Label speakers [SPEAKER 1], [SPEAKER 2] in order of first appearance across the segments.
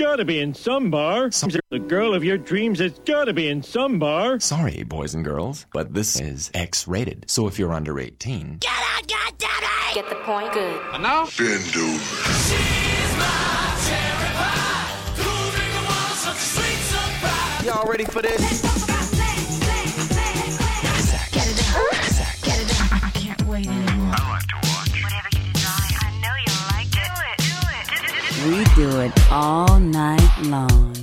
[SPEAKER 1] gotta be in some bar.
[SPEAKER 2] Some-
[SPEAKER 1] the girl of your dreams has gotta be in some bar.
[SPEAKER 2] Sorry, boys and girls, but this is X rated. So if you're under 18.
[SPEAKER 3] Get
[SPEAKER 4] out, goddammit! Get the point? Good. Enough. now? Bend over. Y'all ready for this? Get it out. Get it out. I can't wait anymore. I like to We do it all night
[SPEAKER 5] long.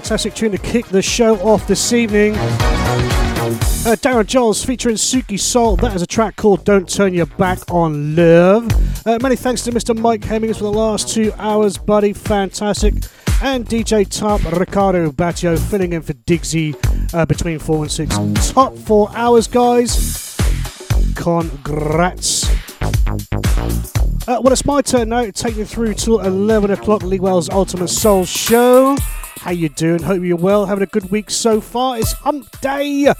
[SPEAKER 5] fantastic tune to kick the show off this evening. Uh, Darren Jones featuring Suki Soul. That is a track called Don't Turn Your Back on Love. Uh, many thanks to Mr. Mike Hemmings for the last two hours, buddy. Fantastic.
[SPEAKER 6] And DJ Top Ricardo Baccio filling in for Diggy uh, between four and six. Top four hours, guys. Congrats. Uh, well, it's my turn now to take you through till 11 o'clock, Lee Wells' Ultimate Soul Show. How you doing? Hope you're well. Having a good week so far. It's Hump Day.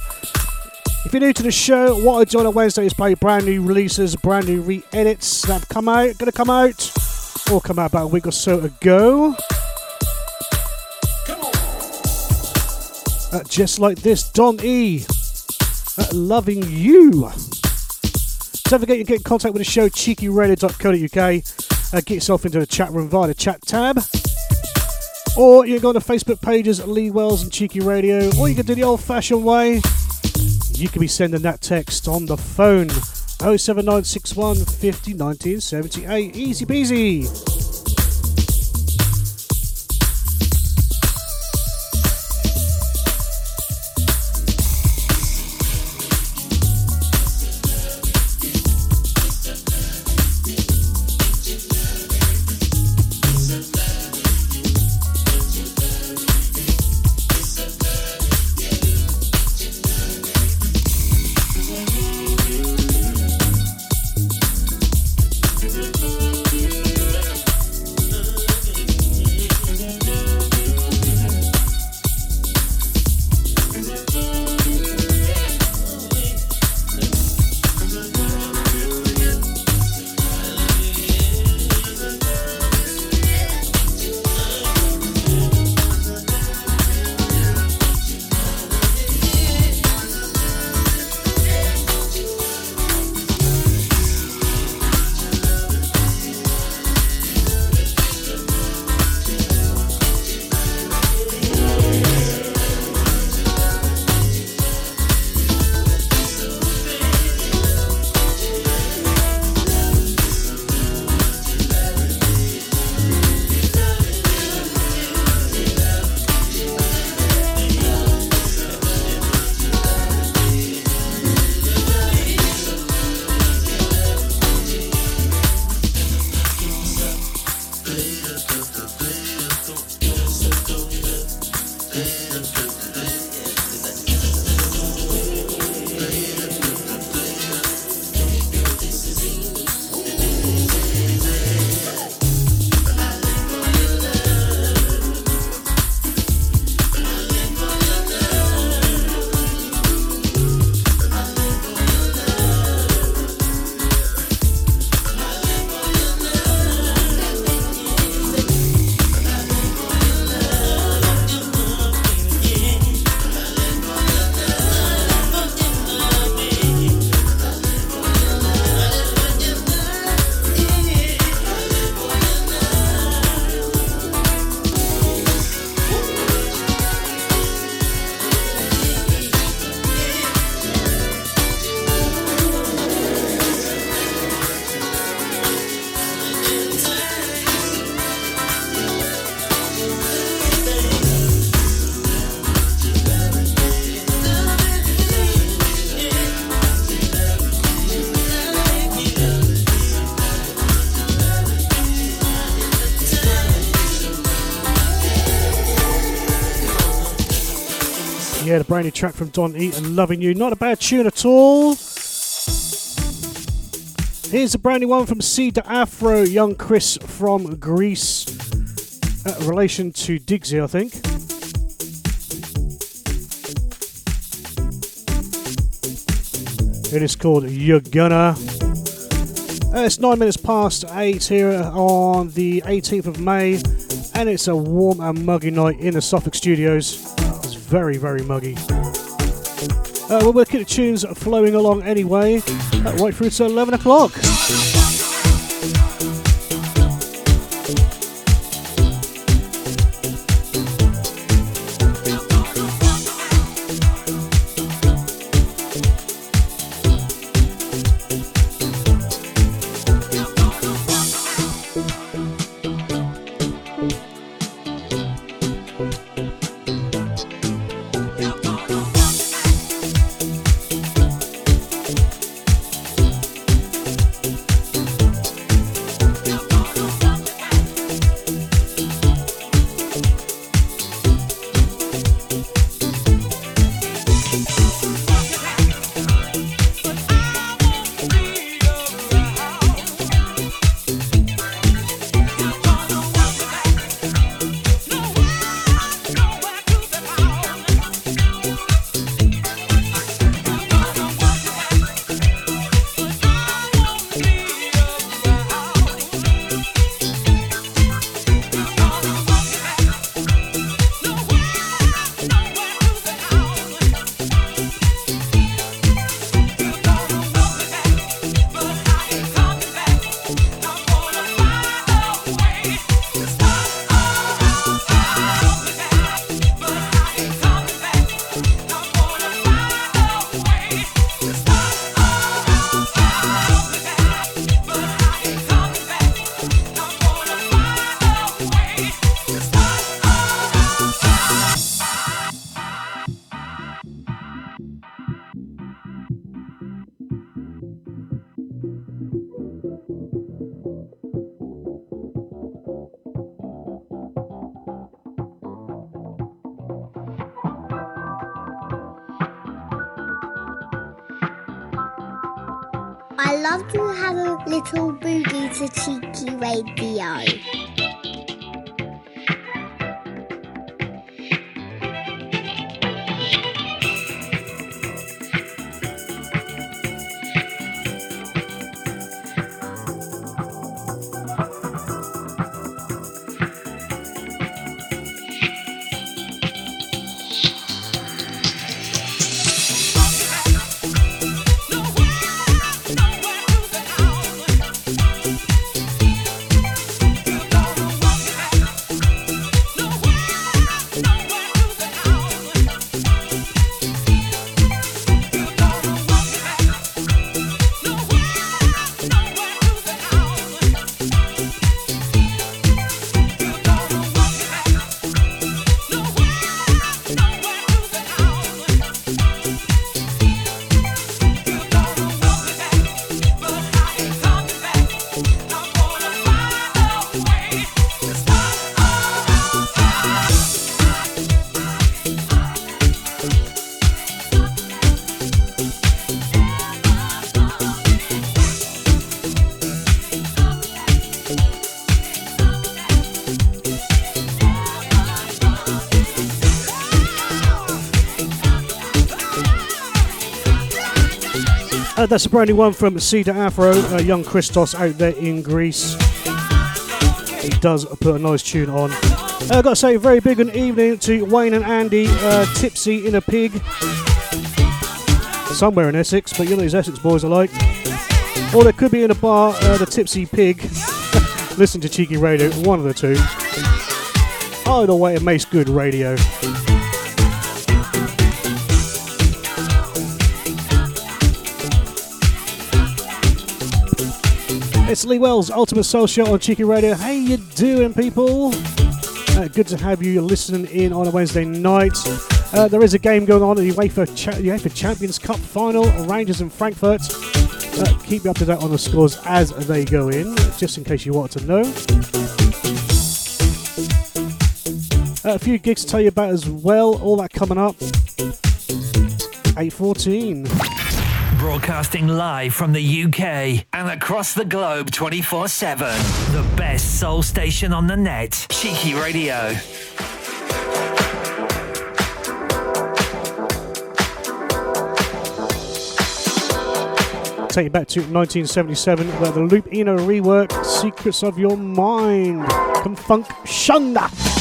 [SPEAKER 6] If you're new to the show, what I do on a Wednesday is play brand new releases, brand new re-edits that have come out, gonna come out, or come out about a week or so ago. Uh, just like this, Don E. Uh, loving you. Don't forget you get in contact with the show, cheekyradio.co.uk. Uh, get yourself into the chat room via the chat tab. Or you can go on the Facebook pages, Lee Wells and Cheeky Radio. Or you can do the old fashioned way. You can be sending that text on the phone 07961 50 1978. Easy peasy. Yeah, the brand new track from Don Eaton, Loving You. Not a bad tune at all. Here's a brand new one from Cedar Afro, young Chris from Greece. Uh, relation to Digsy, I think. It is called You're Gonna. Uh, it's nine minutes past eight here on the 18th of May, and it's a warm and muggy night in the Suffolk studios very, very muggy. Uh, well, we'll keep the tunes flowing along anyway, uh, right through to 11 o'clock.
[SPEAKER 7] I love to have a little boogie to Cheeky Radio.
[SPEAKER 6] Uh, that's a brand new one from Cedar Afro, uh, young Christos out there in Greece. He does put a nice tune on. Uh, I've got to say, very big an evening to Wayne and Andy, uh, Tipsy in a Pig. Somewhere in Essex, but you know these Essex boys are like. Or they could be in a bar, uh, the Tipsy Pig. Listen to Cheeky Radio, one of the two. Either way, it makes good radio. It's Lee Wells, Ultimate Soul Show on Cheeky Radio. How you doing, people? Uh, good to have you listening in on a Wednesday night. Uh, there is a game going on at the UEFA, Cha- UEFA Champions Cup final, Rangers and Frankfurt. Uh, keep you up to date on the scores as they go in, just in case you want to know. Uh, a few gigs to tell you about as well. All that coming up. 814.
[SPEAKER 8] Broadcasting live from the UK and across the globe 24 7. The best soul station on the net. Cheeky Radio.
[SPEAKER 6] Take you back to 1977 where the Loop Eno rework Secrets of Your Mind. Come Funk Shunda.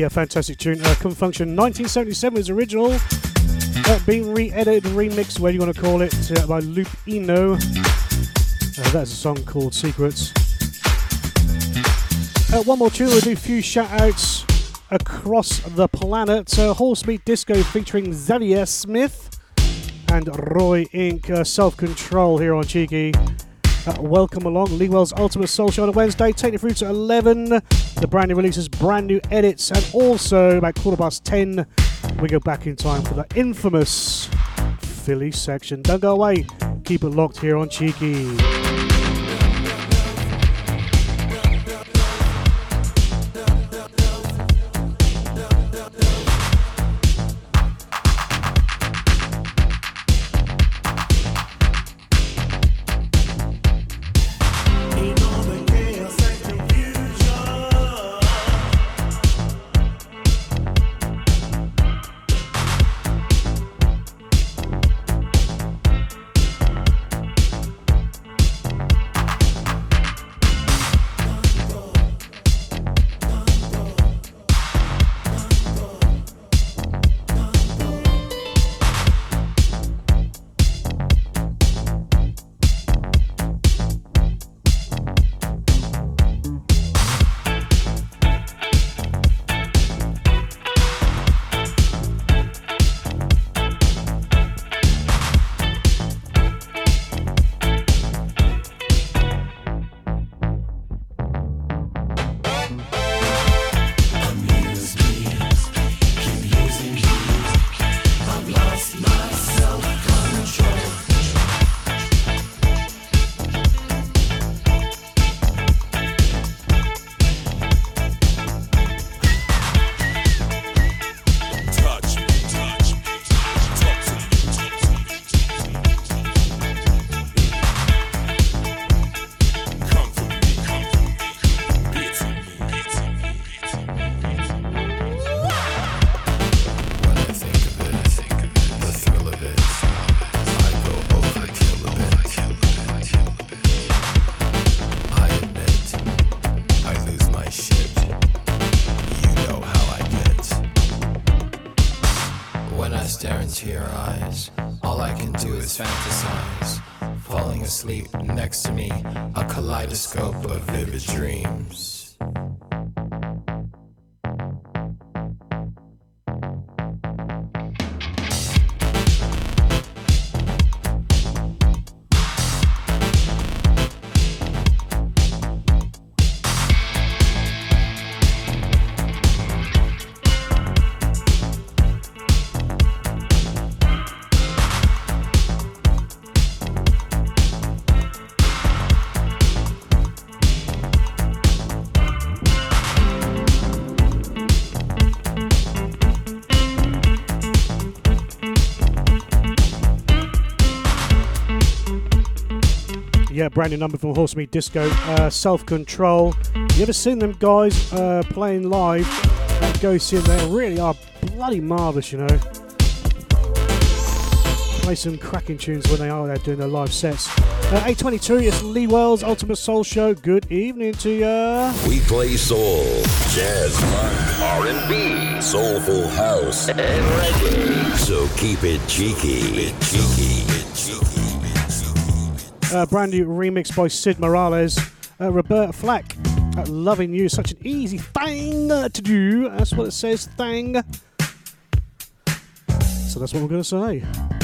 [SPEAKER 6] Yeah, fantastic tune. Uh, Con Funk Shun 1977 is original. Uh, being re-edited, remixed, where you want to call it, uh, by Loop Eno. Uh, that's a song called Secrets. Uh, one more tune, we'll do a few shout outs across the planet. Uh, Horse Meat Disco featuring Xavier Smith and Roy Inc. Uh, Self Control here on Cheeky. Uh, welcome along. Lee Wells Ultimate Soul Show on a Wednesday. Take it through to 11. The brand new releases, brand new edits, and also about quarter past 10, we go back in time for the infamous Philly section. Don't go away. Keep it locked here on Cheeky.
[SPEAKER 9] Kaleidoscope
[SPEAKER 6] Yeah, brand new number from Horse Meat Disco, uh, Self Control. You ever seen them guys uh, playing live? Go see them, they really are bloody marvellous, you know. Play some cracking tunes when they are there doing their live sets. Uh, 822, it's Lee Wells Ultimate Soul Show. Good evening to ya.
[SPEAKER 10] We play soul, jazz, funk, R&B, soulful house, and reggae. So keep it cheeky, cheeky, cheeky.
[SPEAKER 6] Uh, brand new remix by Sid Morales. Uh, Roberta Flack, uh, Loving You. Such an easy thing uh, to do. That's what it says, thing. So that's what we're going to say.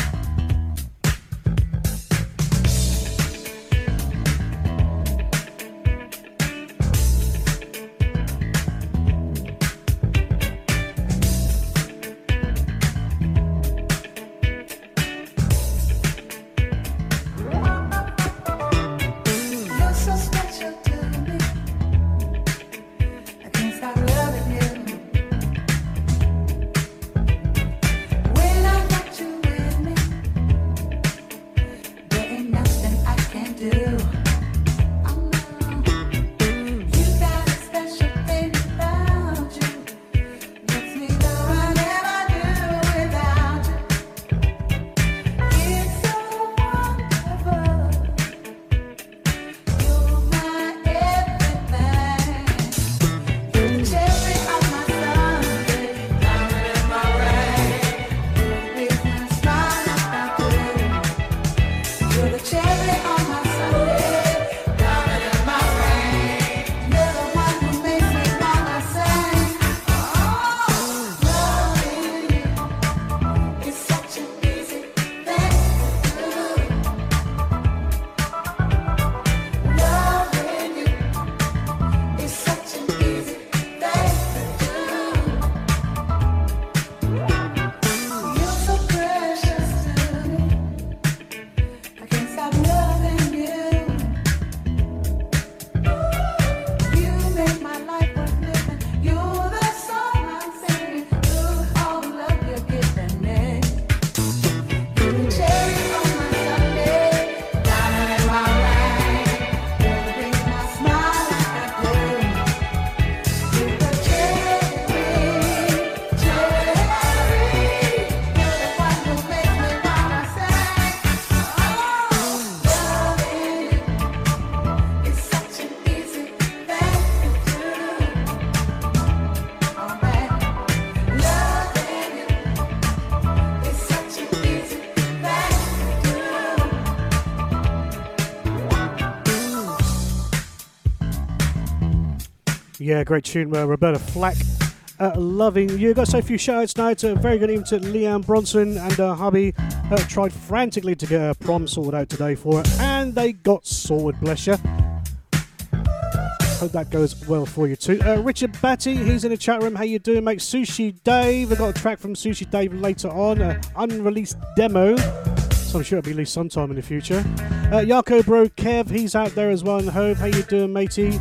[SPEAKER 6] Yeah, great tune, uh, Roberta Flack. Uh, loving you. Got so few shoutouts now. To very good evening to Leanne Bronson and her hubby. Uh, tried frantically to get her prom sorted out today for her, and they got sorted. Bless you. Hope that goes well for you too. Uh, Richard Batty, he's in the chat room. How you doing, mate? Sushi Dave. I got a track from Sushi Dave later on, an unreleased demo. So I'm sure it'll be released sometime in the future. Uh, Yarko Bro Kev, he's out there as well in the Hove. How you doing, matey?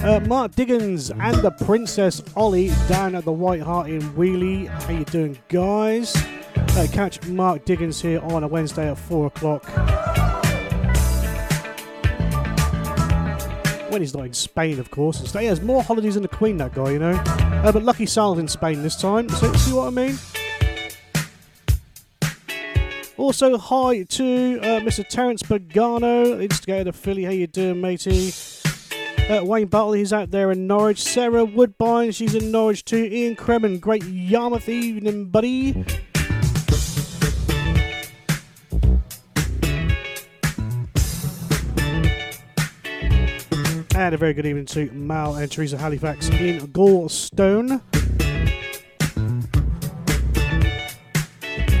[SPEAKER 6] Uh, Mark Diggins and the Princess Ollie down at the White Hart in Weeley. How you doing, guys? Uh, catch Mark Diggins here on a Wednesday at 4 o'clock. When he's not in Spain, of course. He has more holidays than the Queen, that guy, you know. Uh, but Lucky Sal's in Spain this time. So, see what I mean? Also, hi to uh, Mr. Terence Pagano, instigator of Philly. How you doing, matey? Uh, Wayne Butler, he's out there in Norwich. Sarah Woodbine, she's in Norwich too. Ian Kremen, great Yarmouth evening, buddy. And a very good evening to Mal and Teresa Halifax in Gallstone.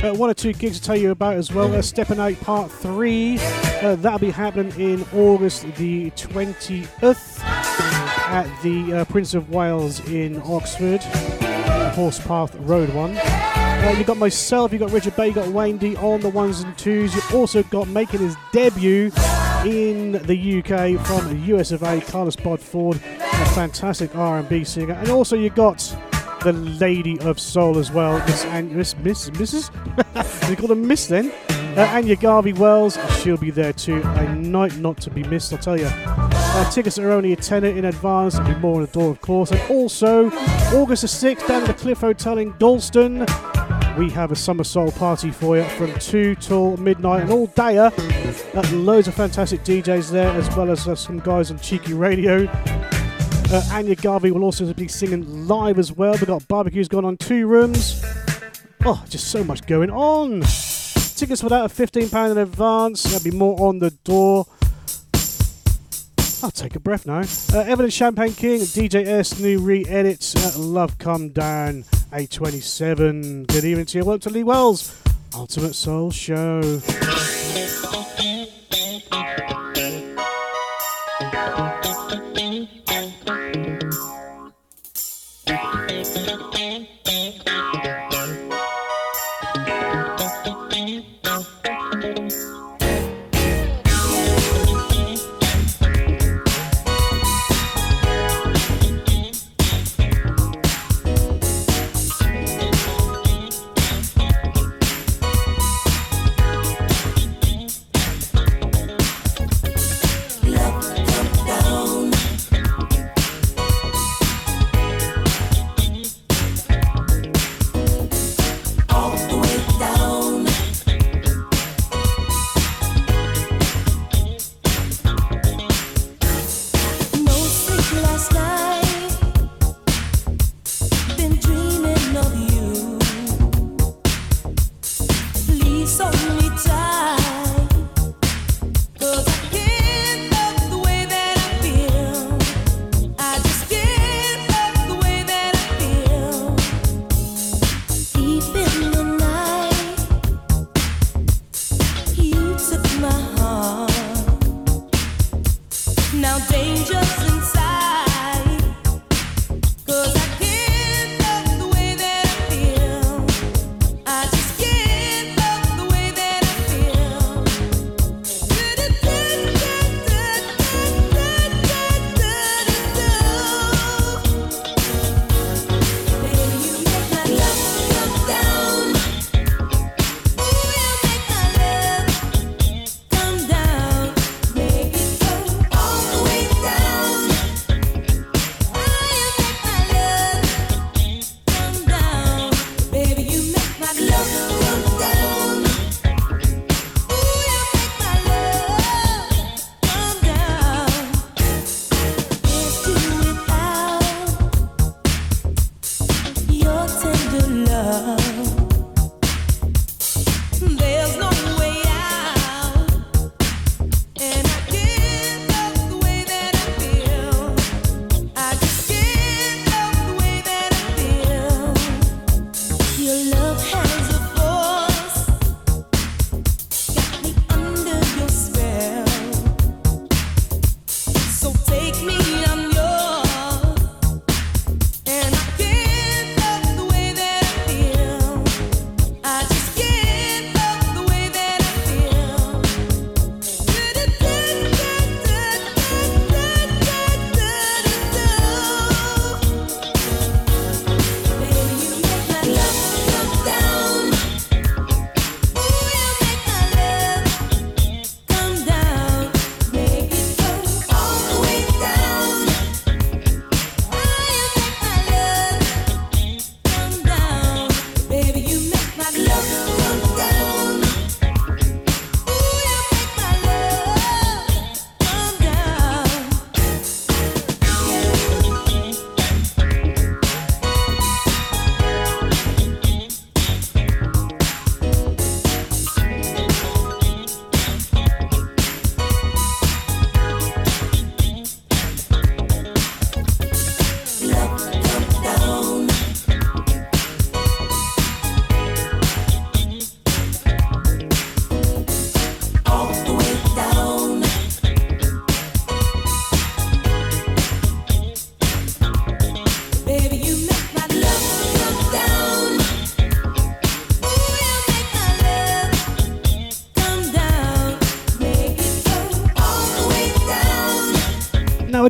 [SPEAKER 6] Uh, one or two gigs to tell you about as well. Uh, Stepping Out Part 3. Uh, that'll be happening in August the 20th at the uh, Prince of Wales in Oxford, Horspath Road one. Uh, you got myself, you got Richard Bay, you got Wayne D on the ones and twos. You've also got making his debut in the UK from the US of A, Carlos Bodford, a fantastic R&B singer, and also you got the Lady of Soul as well, Miss and Miss Miss Mrs. they call her Miss then. Uh, Anya Garvey Wells, she'll be there too. A night not to be missed, I'll tell you. Uh, tickets are only a tenner in advance. There'll be more on the door, of course. And also, August the 6th, down at the Cliff Hotel in Dalston, we have a summer soul party for you from 2 till midnight and all day. Uh, loads of fantastic DJs there, as well as uh, some guys on Cheeky Radio. Uh, Anya Garvey will also be singing live as well. We've got barbecues going on two rooms. Oh, just so much going on. Tickets for that are £15 in advance. There'll be more on the door. I'll take a breath now. Uh, Evelyn Champagne King, DJ S, new re edits. Love Come Down, A27. Good evening to you. Welcome to Lee Wells, Ultimate Soul Show.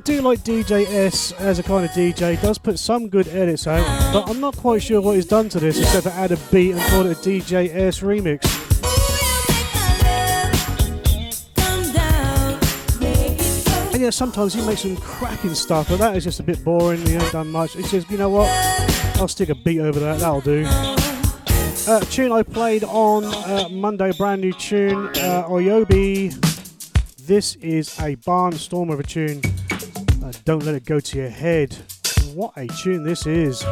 [SPEAKER 11] do like DJ S as a kind of DJ. Does put some good edits out, but I'm not quite sure what he's done to this except for add a beat and call it a DJ S remix. And yeah, sometimes he makes some cracking stuff, but that is just a bit boring. He ain't done much. It's just, you know what? I'll stick a beat over that. That'll do. Uh, tune I played on uh, Monday, brand new tune, uh, Oyobi. This is a barnstormer of a tune. Don't let it go to your head. What a tune this is.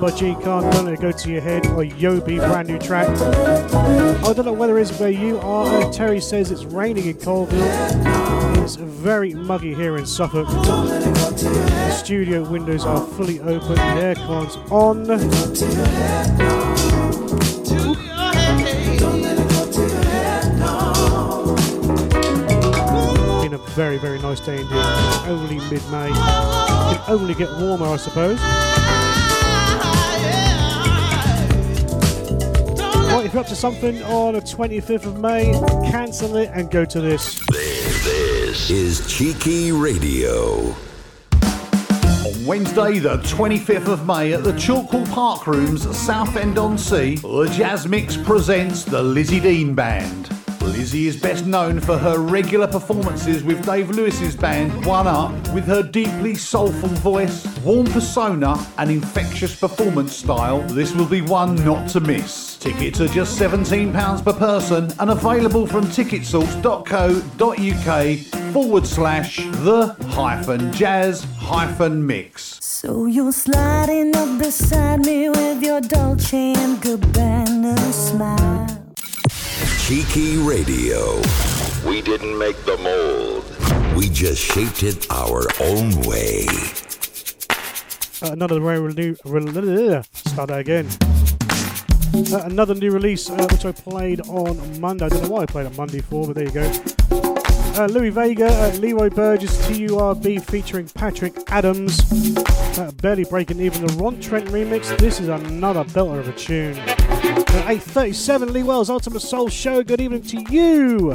[SPEAKER 11] By G Khan. Don't let it go to your head. Or Yobi, brand new track. I don't know whether it's where you are. Terry says it's raining in Colville. It's very muggy here in Suffolk. Studio windows are fully open. The aircon's on. Been a very, very nice day indeed. Only mid-May. It can only get warmer, I suppose. you're up to something on the 25th of May, cancel it and go to this.
[SPEAKER 10] This, this is Cheeky Radio.
[SPEAKER 12] On Wednesday, the 25th of May, at the Chalkwell Park Rooms, Southend on Sea, the Jazz Mix presents the Lizzie Dean Band. Lizzie is best known for her regular performances with Dave Lewis's band One Up, with her deeply soulful voice, warm persona, and infectious performance style. This will be one not to miss. Tickets are just £17 per person and available from ticketsource.co.uk forward slash the hyphen jazz hyphen mix.
[SPEAKER 13] So you're sliding up beside me with your Dolce and Gabbana smile.
[SPEAKER 10] Cheeky Radio. We didn't make the mold. We just shaped it our own way.
[SPEAKER 14] Uh, another way we'll do. We'll, uh, start that again. Uh, another new release uh, which I played on Monday. I don't know why I played on Monday for, but there you go. Uh, Louie Vega, uh, Leroy Burgess, TURB featuring Patrick Adams. Uh, barely breaking even the Ron Trent remix. This is another belter of a tune. Uh, 8.37, Lee Wells, Ultimate Soul Show. Good evening to you.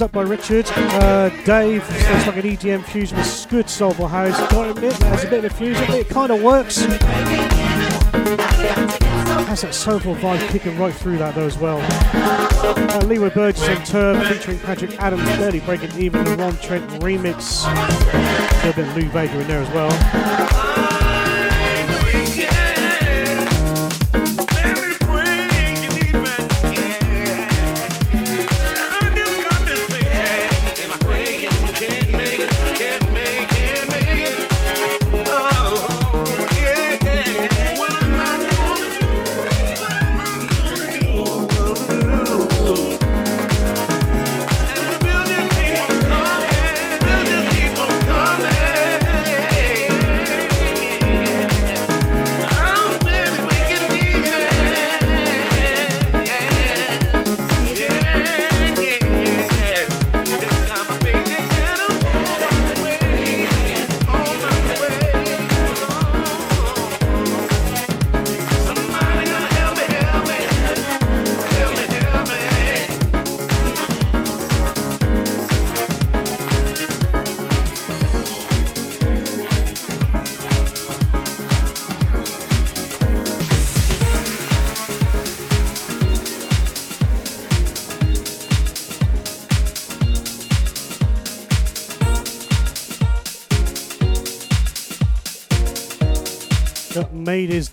[SPEAKER 6] Up by Richard. Uh, Dave sounds like an EDM fusion with good soulful house. Gotta admit, a bit of a fusion, but it kind of works. Has that soulful vibe kicking right through that though as well. Uh, Leroy Burgess and Turb featuring Patrick Adams, barely breaking even the Ron Trent remix. A little bit of Lou Vega in there as well.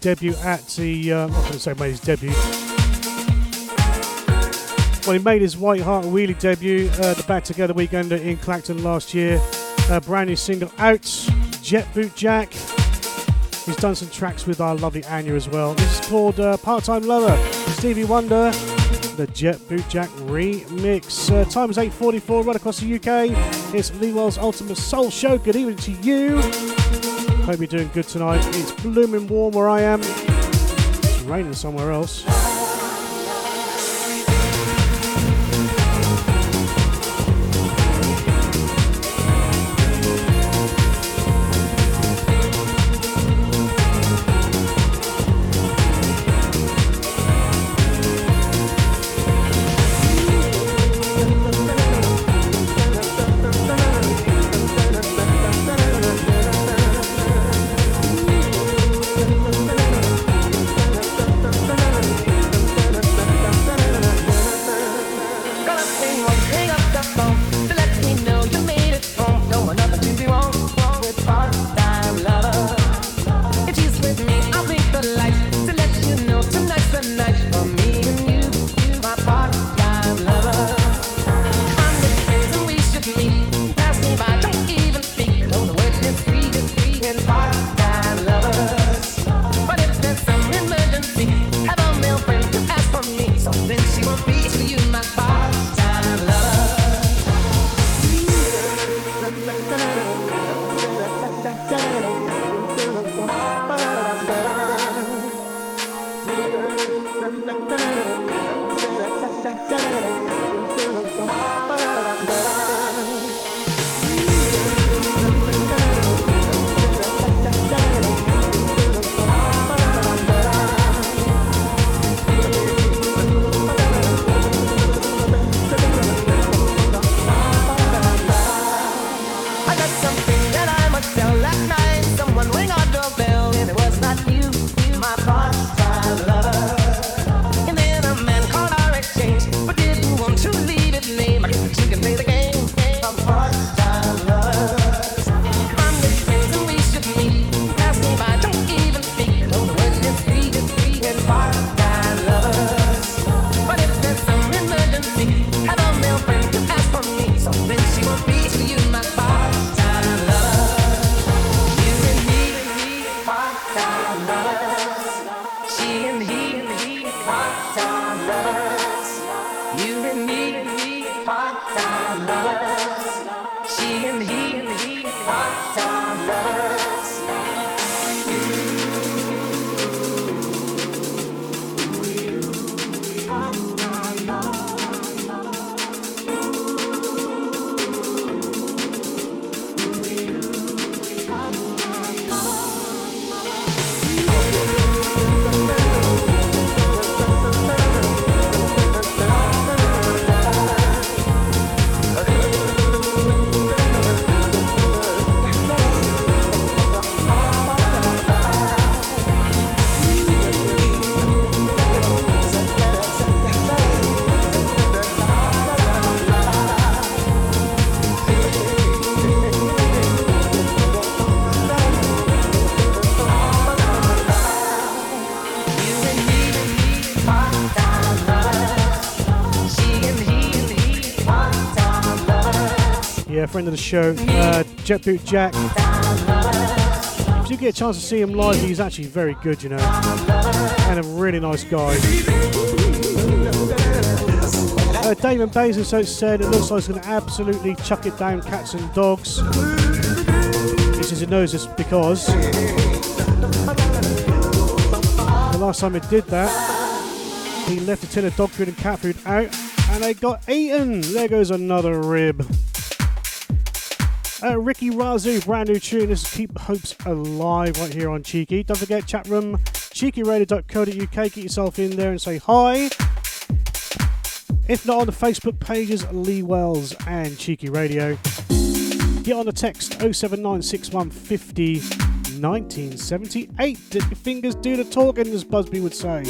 [SPEAKER 6] Debut at the. Uh, I'm not going to say made his debut. Well, he made his White Hart Weeley debut uh, the Back Together Weekend in Clacton last year. A brand new single out, Jet Boot Jack. He's done some tracks with our lovely Anya as well. This is called uh, Part Time Lover, Stevie Wonder, the Jet Boot Jack remix. Uh, time is 8.44 right across the UK. It's Lee Wells Ultimate Soul Show. Good evening to you. Hope you're doing good tonight. It's blooming warm where I am. It's raining somewhere else. Friend of the show, uh, Jet Boot Jack. If you get a chance to see him live, he's actually very good, you know, and a really nice guy. Uh, Damon Basin so said it looks like he's going to absolutely chuck it down cats and dogs. He says he knows this because the last time he did that, he left a tin of dog food and cat food out and they got eaten. There goes another rib. Uh, Ricky Razu, brand new tune. This is Keep Hopes Alive right here on Cheeky. Don't forget, chat room, cheekyradio.co.uk. Get yourself in there and say hi. If not on the Facebook pages, Lee Wells and Cheeky Radio. Get on the text 0796150 1978. Let your fingers do the talking, as Busby would say.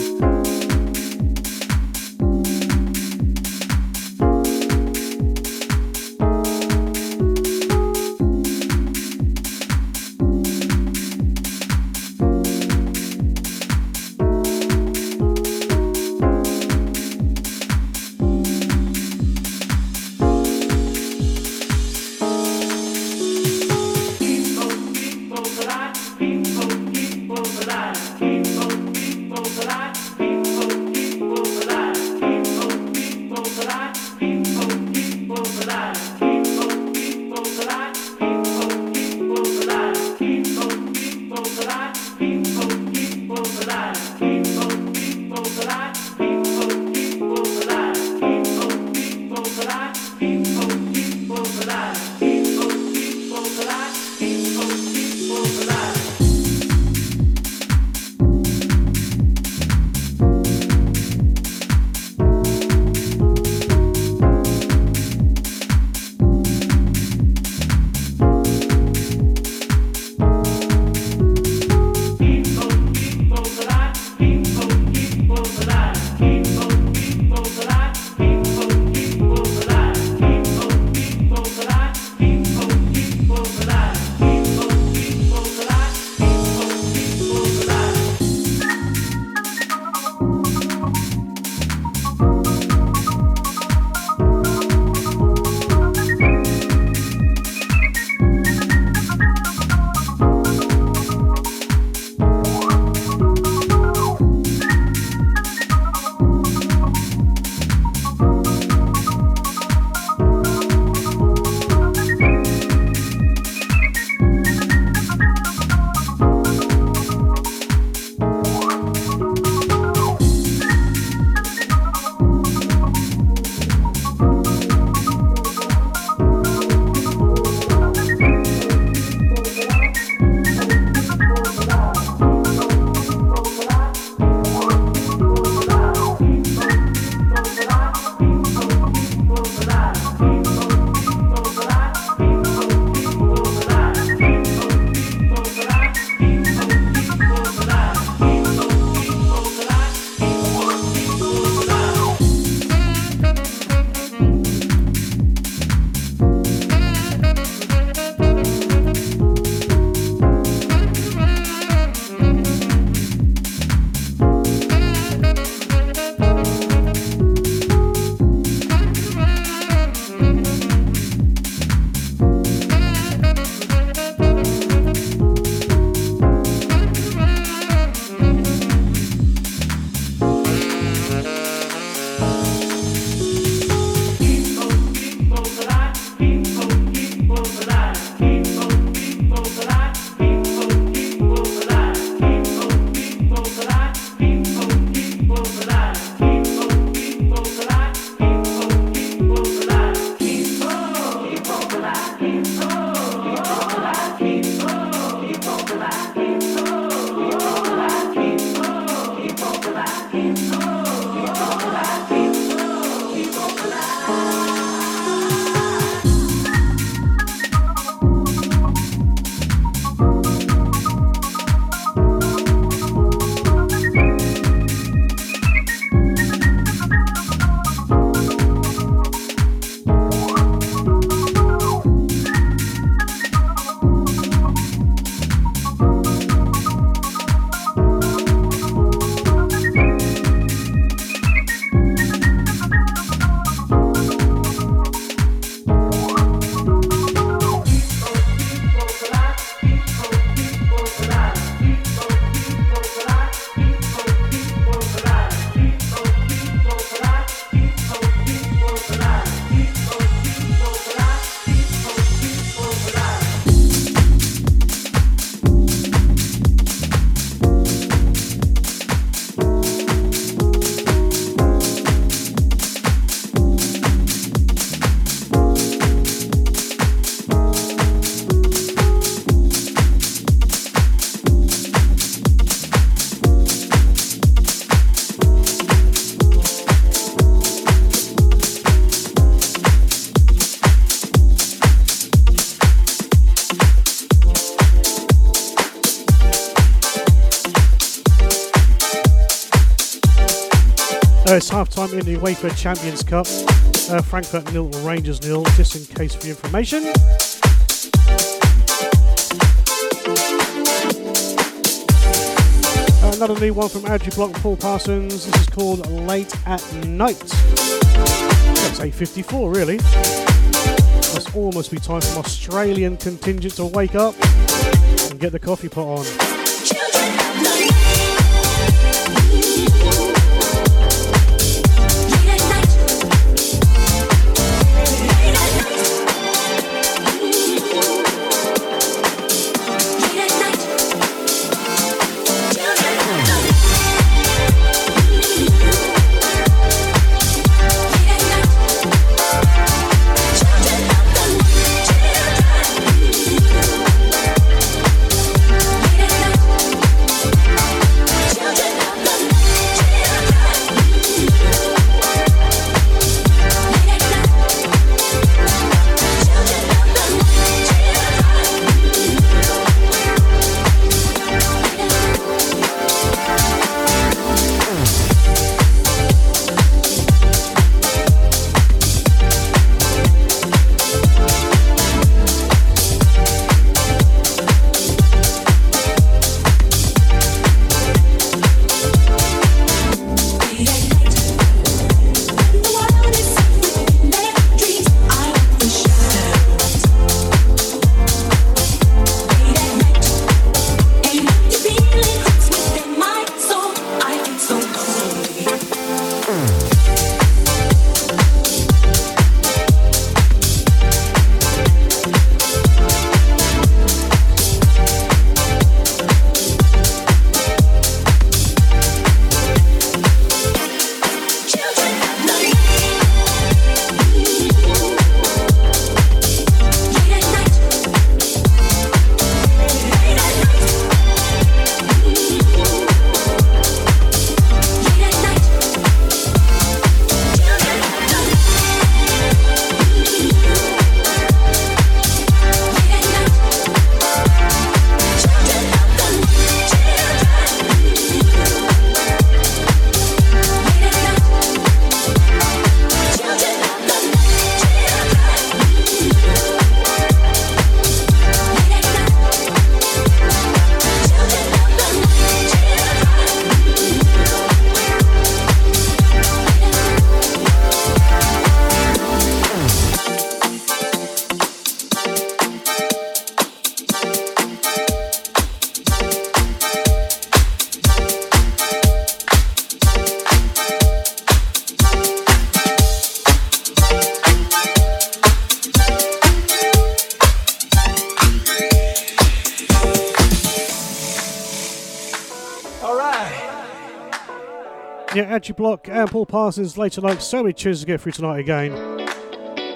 [SPEAKER 6] Time in the UEFA Champions Cup. Uh, Frankfurt nil, Rangers nil, just in case for information. Another new one from Andrew Block and Paul Parsons. This is called Late at Night. That's 8.54 really. Must almost be time for Australian contingent to wake up and get the coffee pot on. Yeah, Block and Paul Parsons later tonight. so many tunes to get through tonight again.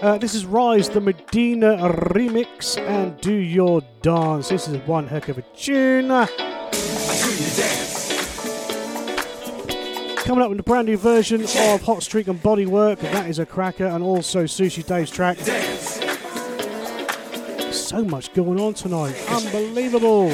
[SPEAKER 6] Uh, this is Rise, the Medina remix, and Do Your Dance. This is one heck of a tune. Coming up with a brand new version of Hot Streak and Bodywork. That is a cracker, and also Sushi Dave's track. So much going on tonight. Unbelievable.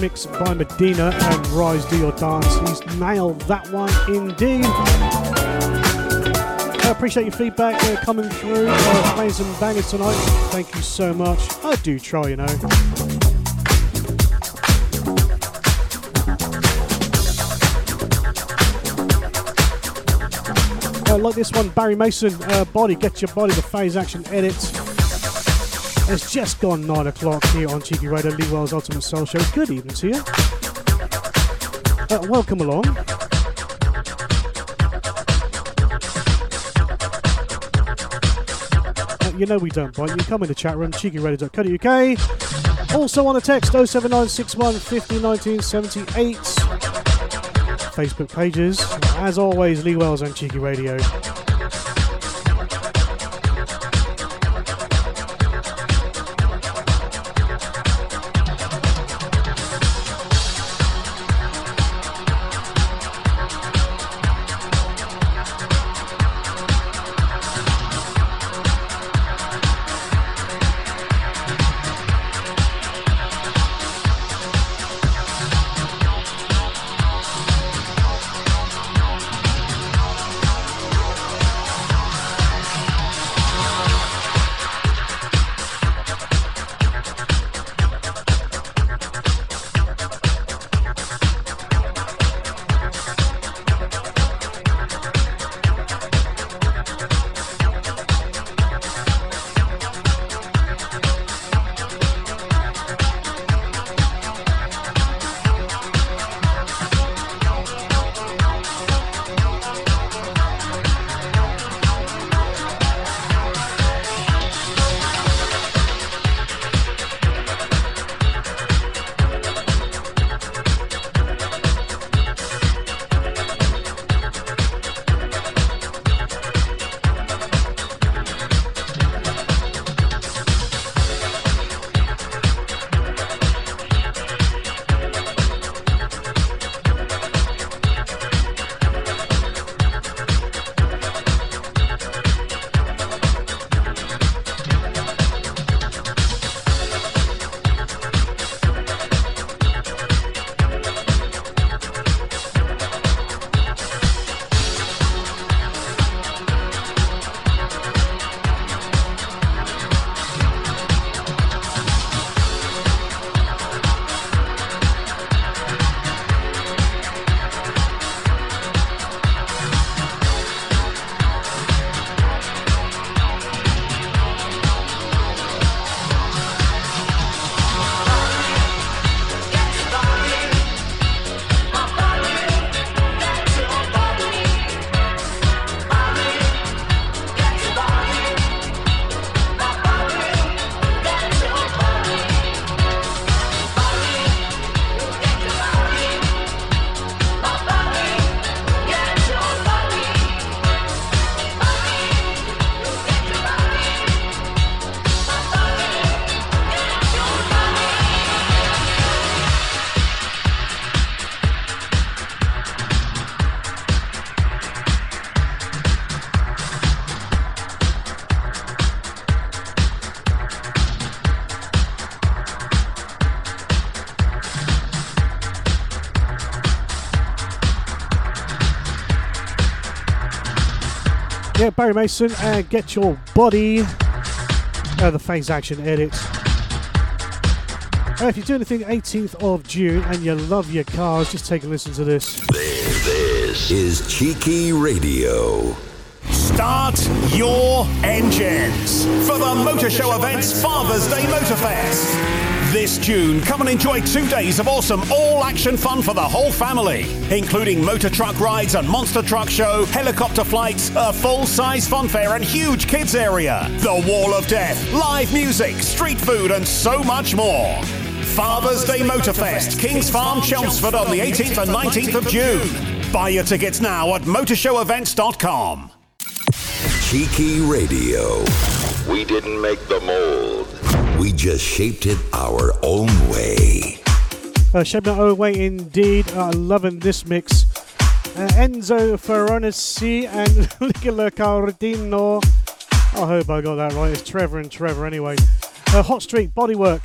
[SPEAKER 6] Mix by Medina and Rise Do Your Dance. He's nailed that one indeed. I appreciate your feedback uh, coming through, uh, playing some bangers tonight. Thank you so much. I do try, you know. Uh, like this one, Barry Mason, uh, Body, Get Your Body, the phase action edit. It's just gone 9 o'clock here on Cheeky Radio, Lee Wells Ultimate Soul Show. Good evening to you. Uh, welcome along. Uh, you know we don't bite. You come in the chat room, cheekyradio.co.uk. Also on a text 07961 50 1978. Facebook pages. As always, Lee Wells and Cheeky Radio. Barry Mason and Get Your Body. Uh, the phase action edit. Uh, if you're doing anything 18th of June and you love your cars, just take a listen to this.
[SPEAKER 10] This is Cheeky Radio.
[SPEAKER 15] Start your engines for the Motor Show event's Father's Day Motorfest. This June, come and enjoy two days of awesome all action fun for the whole family, including motor truck rides and monster truck show, helicopter flights, a full size fun fair, and huge kids area. The Wall of Death, live music, street food, and so much more. Father's Day Motorfest, Kings Farm, Chelmsford on the 18th and 19th of June. Buy your tickets now at motorshow.events.com.
[SPEAKER 10] Cheeky Radio. We didn't make the mold. We just shaped it our own way.
[SPEAKER 6] Uh, Our Own Way indeed. Uh, loving this mix. Uh, Enzo Ferronesi and Nicola Cardino. I hope I got that right. It's Trevor and Trevor anyway. Uh, Hot Street Bodywork.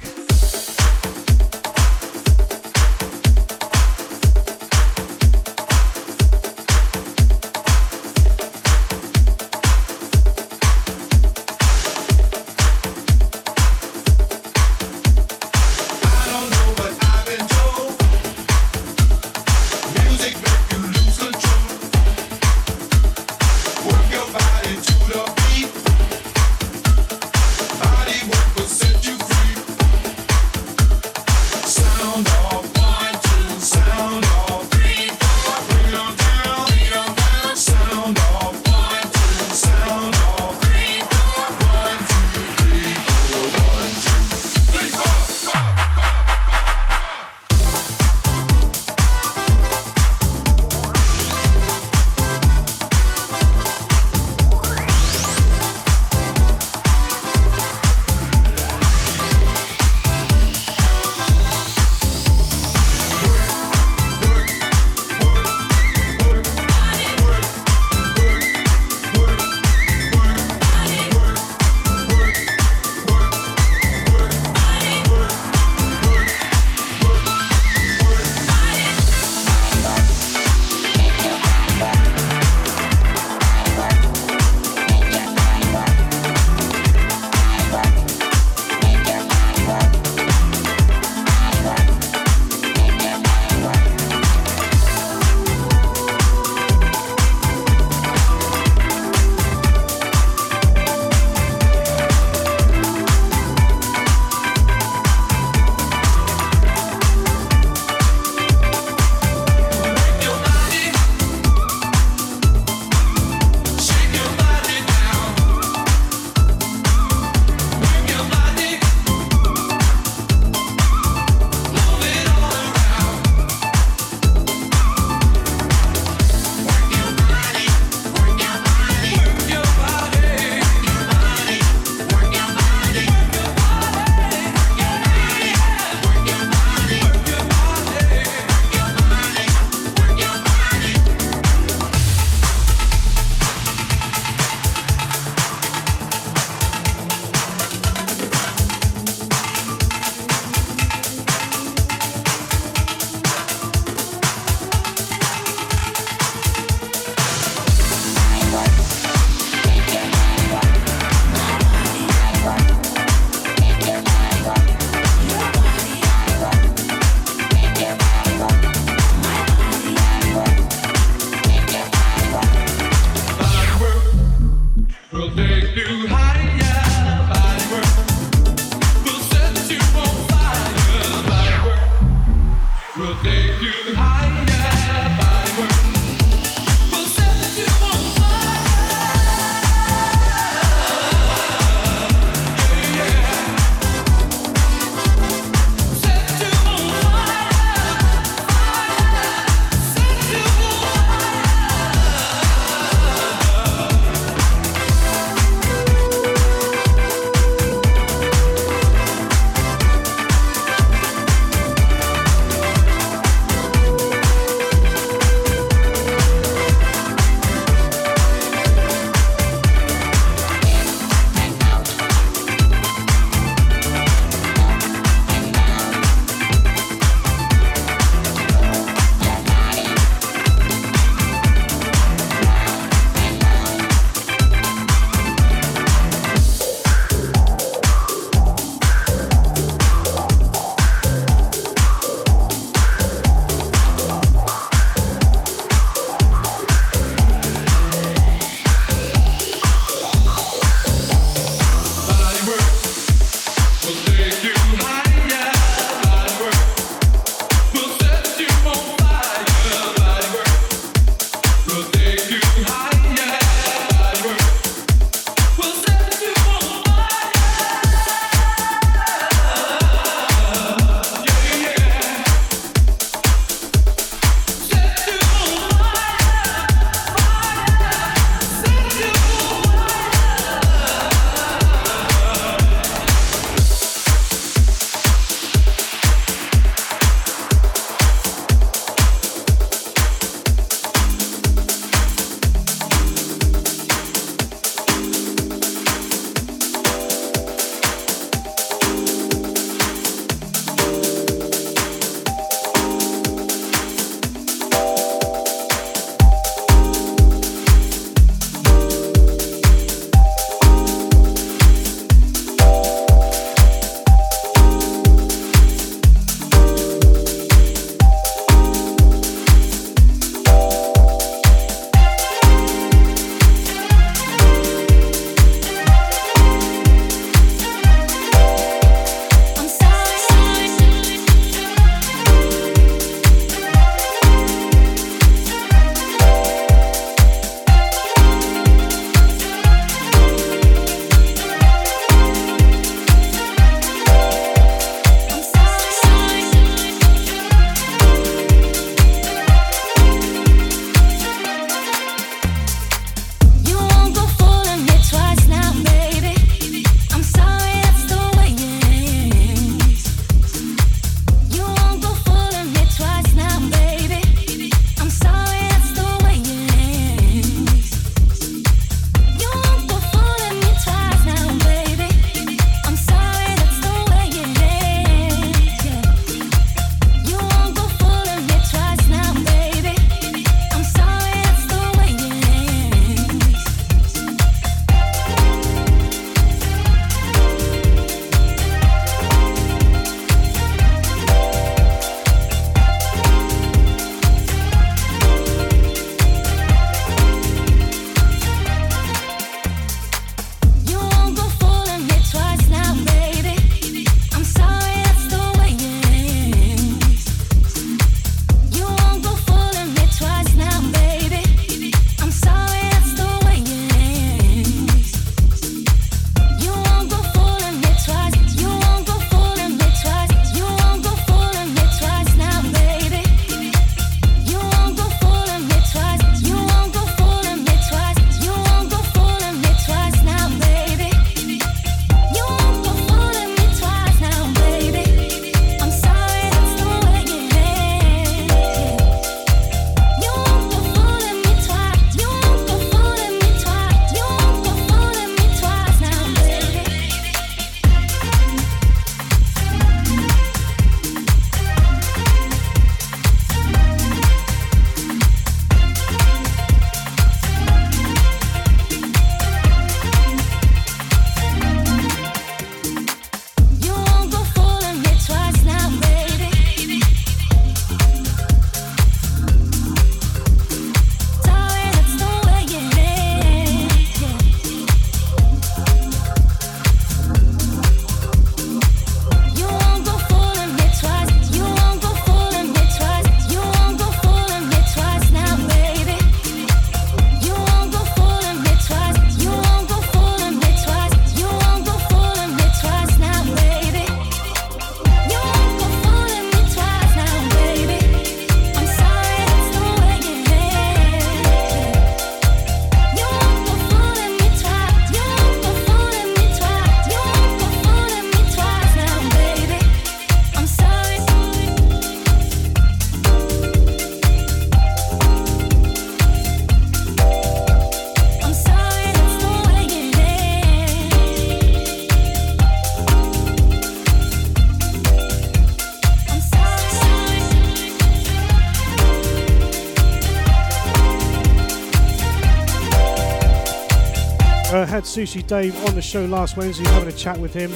[SPEAKER 16] Had Sushi Dave on the show last Wednesday, having a chat with him.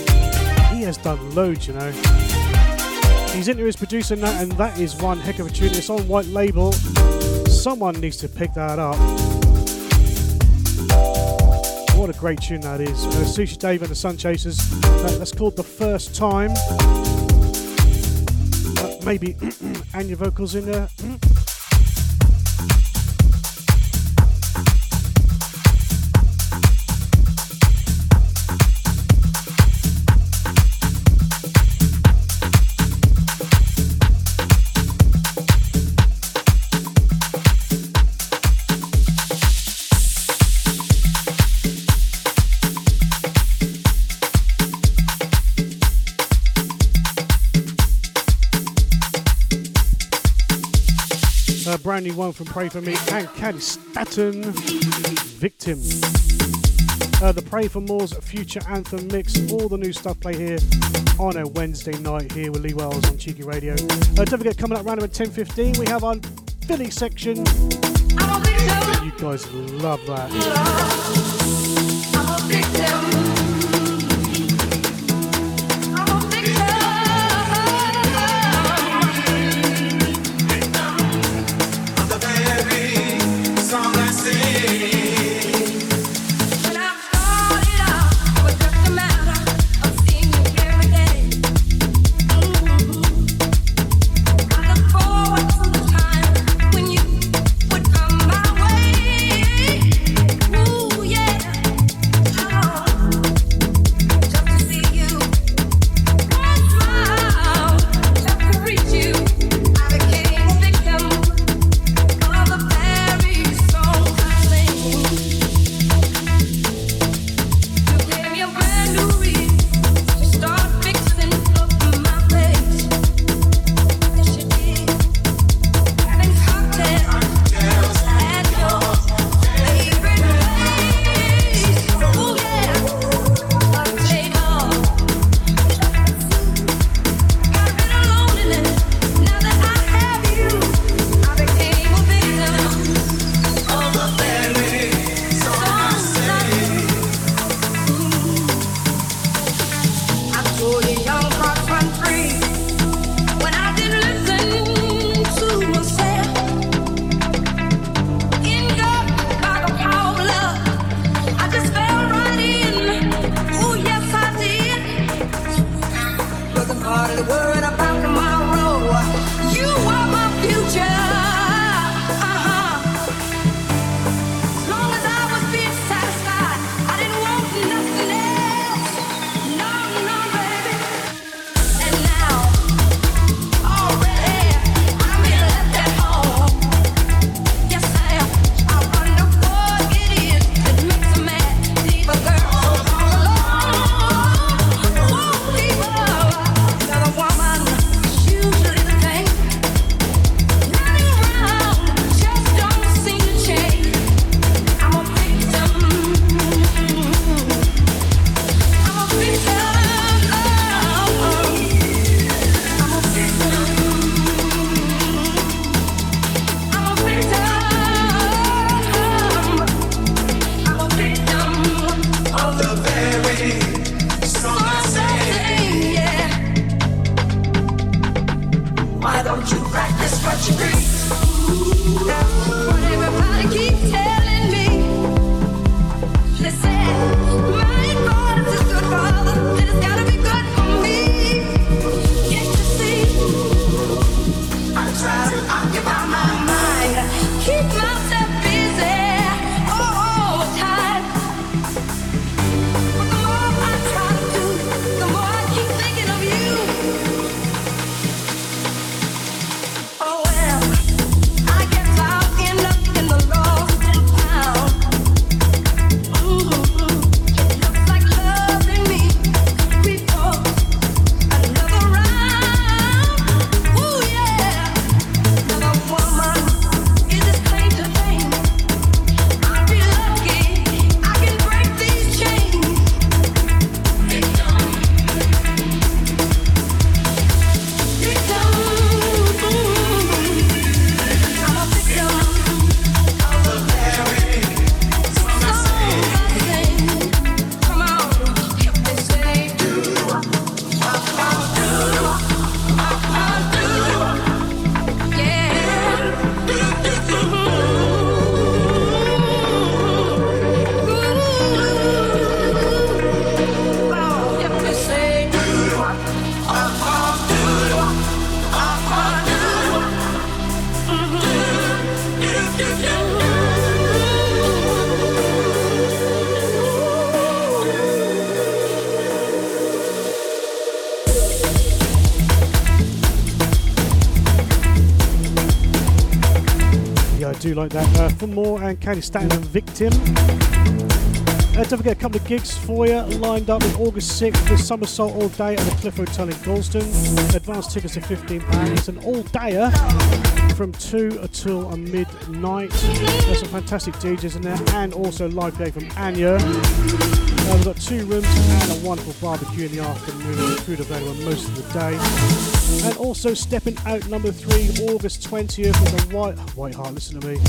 [SPEAKER 16] He has done loads, you know. He's into his producer now, and that is one heck of a tune. It's on white label. Someone needs to pick that up. What a great tune that is. Uh, Sushi Dave and the Sun Chasers. Uh, that's called The First Time. Uh, maybe and your vocals in there. From Pray For More and Candi Staton, Victim. Uh, the Pray For More's future anthem mix, all the new stuff play here on a Wednesday night here with Lee Wells on Cheeky Radio. Uh, don't forget, coming up around about 10.15, we have our Philly section. You guys love that.
[SPEAKER 6] Like that. Uh, for more and Katie Stanton and Victim. Uh, don't forget a couple of gigs for you lined up in August 6th for Somersault All Day at the Cliff Hotel in Gorleston. Advance tickets are £15. It's an all dayer from 2 until midnight. There's some fantastic DJs in there and also live day from Anya. Uh, we've got two rooms and a wonderful barbecue in the afternoon food available most of the day. And also stepping out number three, August 20th with the White White Hart, listen to me.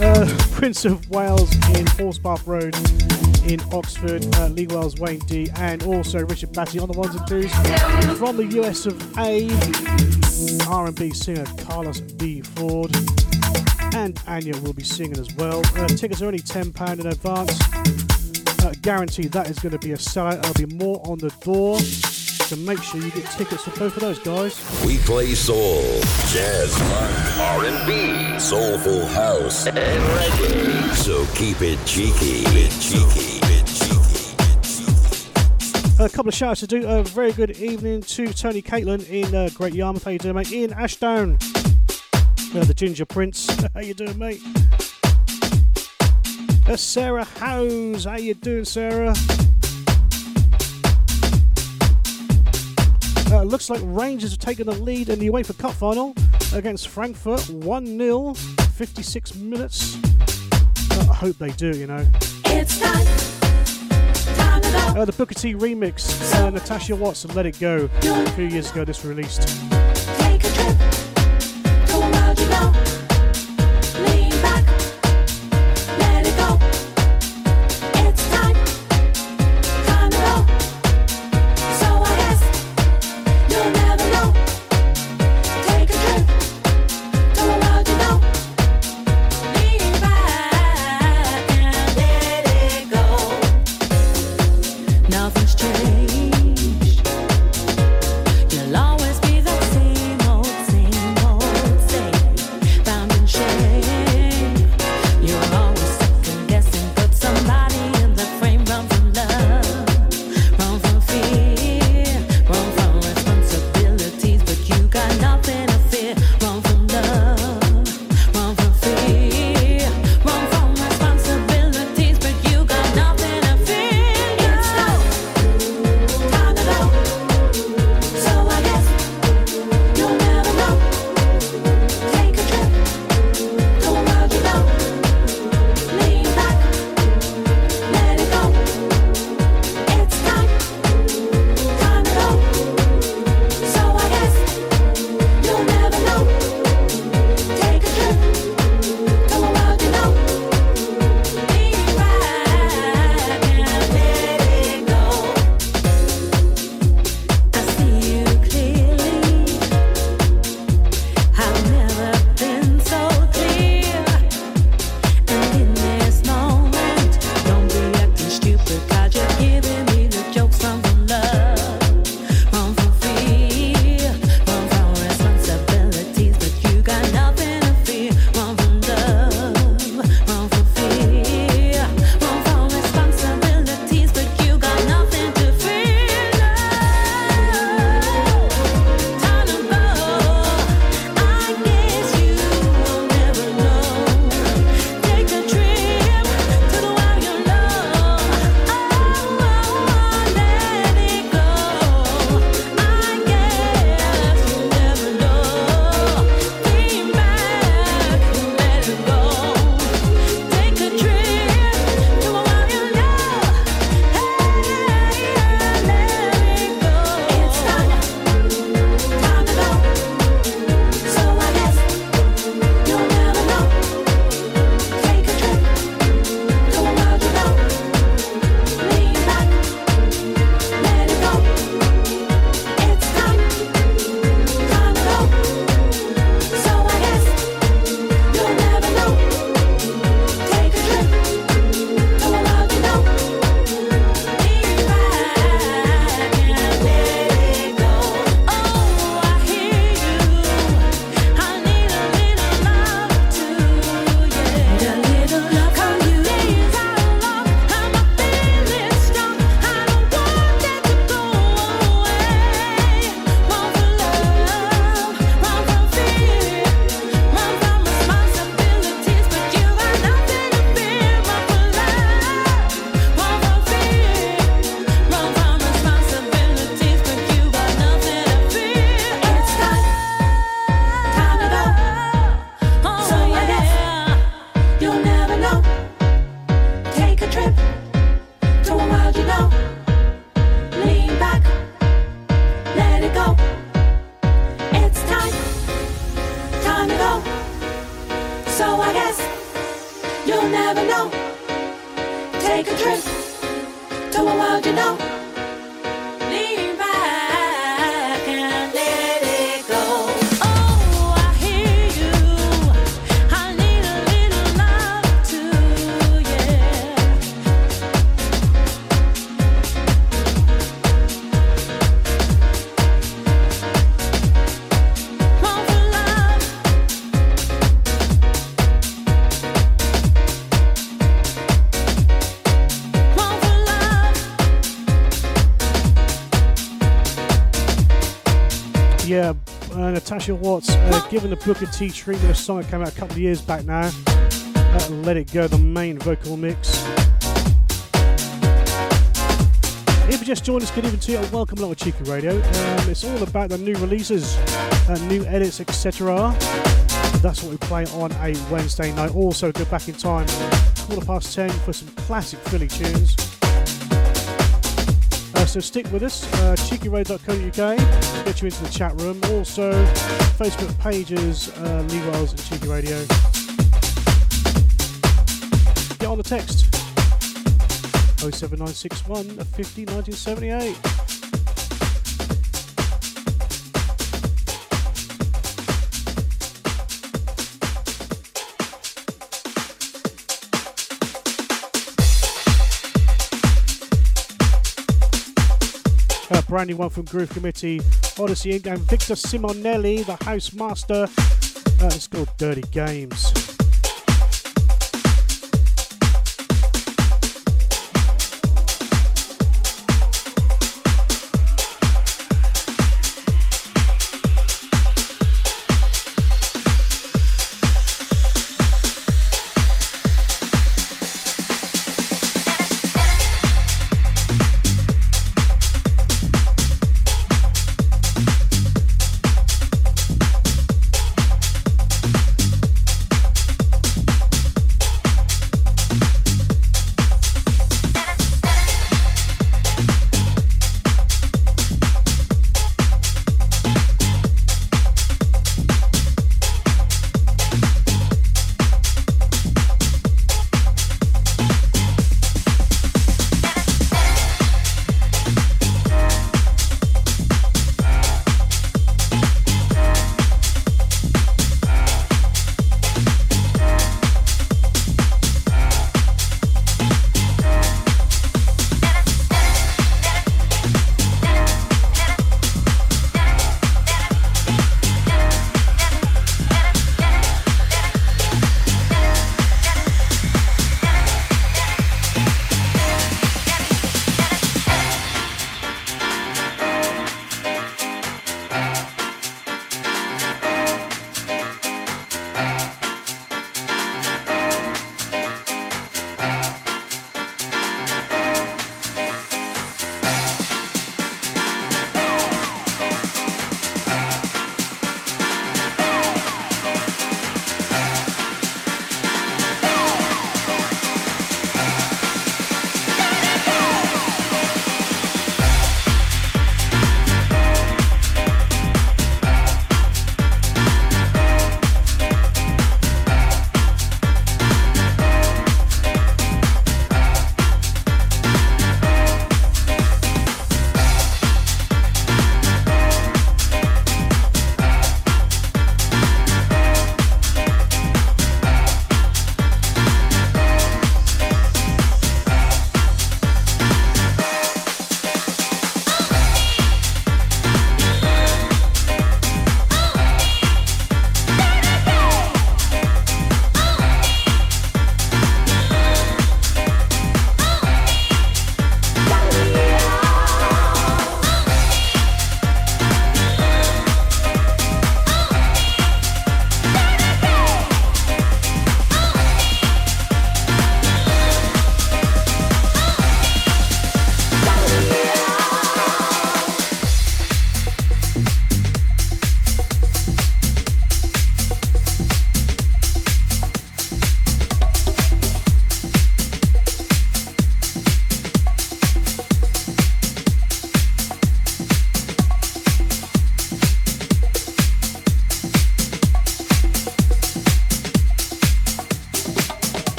[SPEAKER 6] Uh, Prince of Wales in Horspath Road in Oxford, uh, Lee Wells, Wayne D, and also Richard Batty on the ones and twos. From the US of A, R&B singer Carlos B. Ford. And Anya will be singing as well. Uh, tickets are only £10 in advance. Uh, guaranteed that is going to be a sellout. There'll be more on the door. So make sure you get tickets for both of those guys.
[SPEAKER 10] We play soul, jazz, funk, R&B, soulful house, and reggae. So keep it cheeky, bit cheeky, bit cheeky.
[SPEAKER 6] A couple of shouts to do. A very good evening to Tony Caitlin in uh, Great Yarmouth. How you doing, mate? Ian Ashdown, uh, the Ginger Prince. How you doing, mate? Uh, Sarah Howes. How you doing, Sarah? Looks like Rangers have taken the lead in the UEFA Cup final against Frankfurt 1 0, 56 minutes. I hope they do, you know.
[SPEAKER 13] It's time. Time.
[SPEAKER 6] Uh, the Booker T remix, uh, Natasha Watson, Let It Go. A few years ago, this released. Natasha Watts uh, given the Booker T treatment, a song that came out a couple of years back now. Uh, Let It Go, the main vocal mix. If you just joined us, good evening to you, welcome along to Cheeky Radio. Um, it's all about the new releases, uh, new edits, etc. That's what we play on a Wednesday night. Also, go back in time, quarter past ten for some classic Philly tunes. So stick with us, uh, cheekyradio.co.uk, get you into the chat room. Also, Facebook pages, uh, Lee Wells and Cheeky Radio. Get on the text 07961 50 1978. Brand new one from Groove Committee, Odyssey Inc. and Victor Simonelli, the house master. Uh, it's called Dirty Games.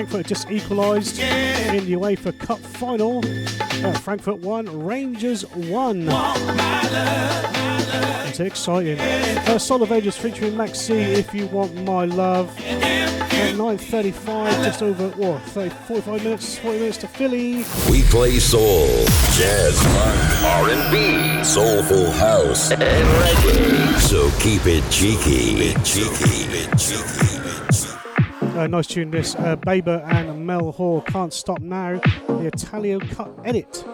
[SPEAKER 6] Frankfurt just equalised in the UEFA Cup final. Uh, Frankfurt 1, Rangers 1. It's exciting. Uh, Soul of Ages featuring Maxi, If You Want My Love. At 9.35, just over, what, 30, 45 minutes, 40 minutes to Philly.
[SPEAKER 10] We play soul, jazz, R&B, soulful house, and reggae. So keep it cheeky. cheeky. cheeky.
[SPEAKER 6] Uh, nice tune this. Uh, Baber and Mel Hall, Can't Stop Now. The Italio Cut Edit.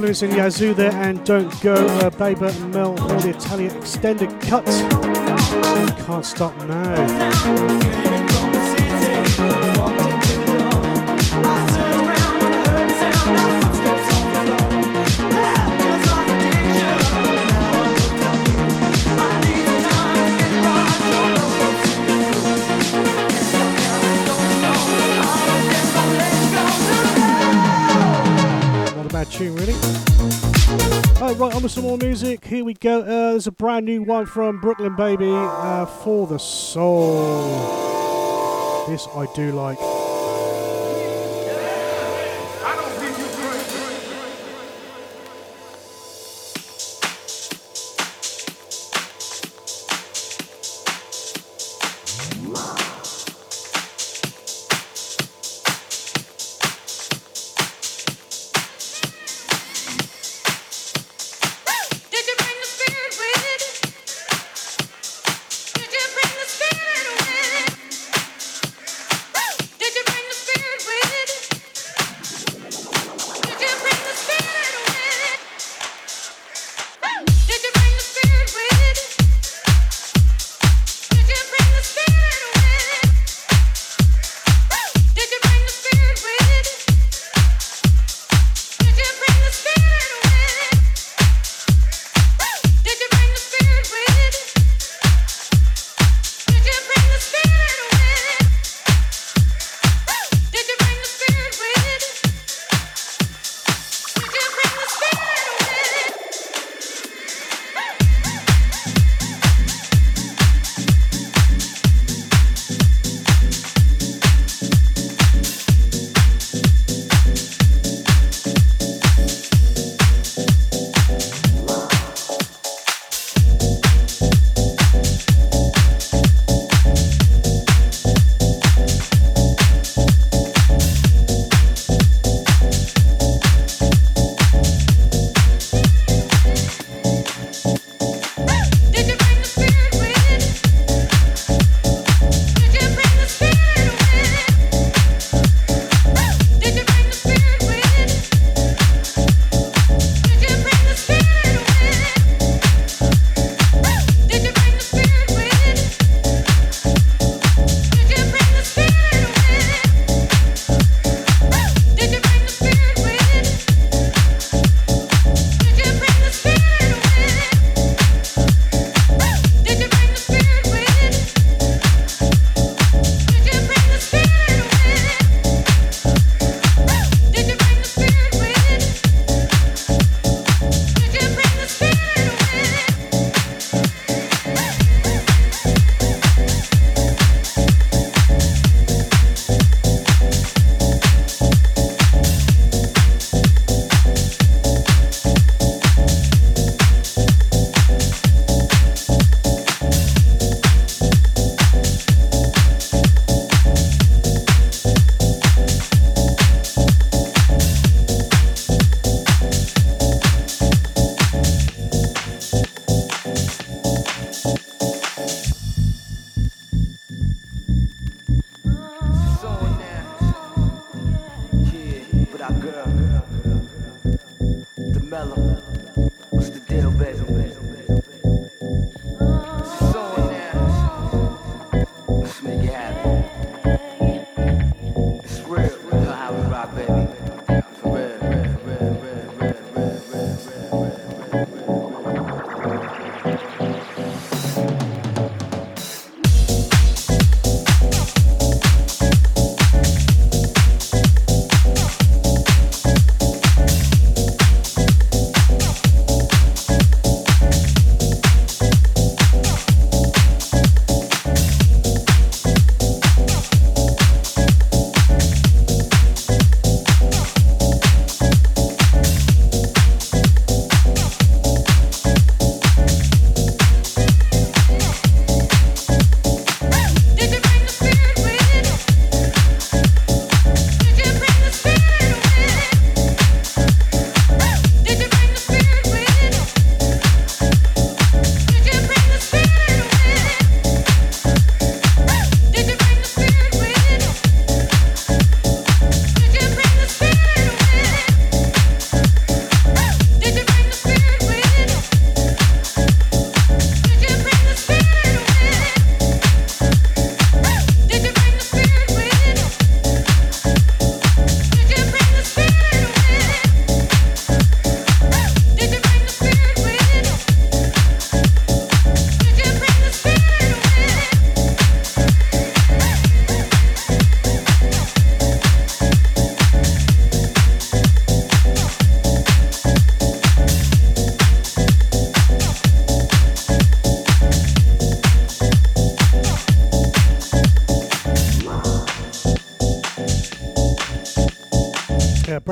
[SPEAKER 6] Influencing Yazoo there and Don't Go, uh, Baber, Mel, all the Italian extended cuts. Can't stop now. Tune, really. Right, on with some more music. Here we go. Uh, there's a brand new one from Brooklyn Baby uh, for the soul. This I do like.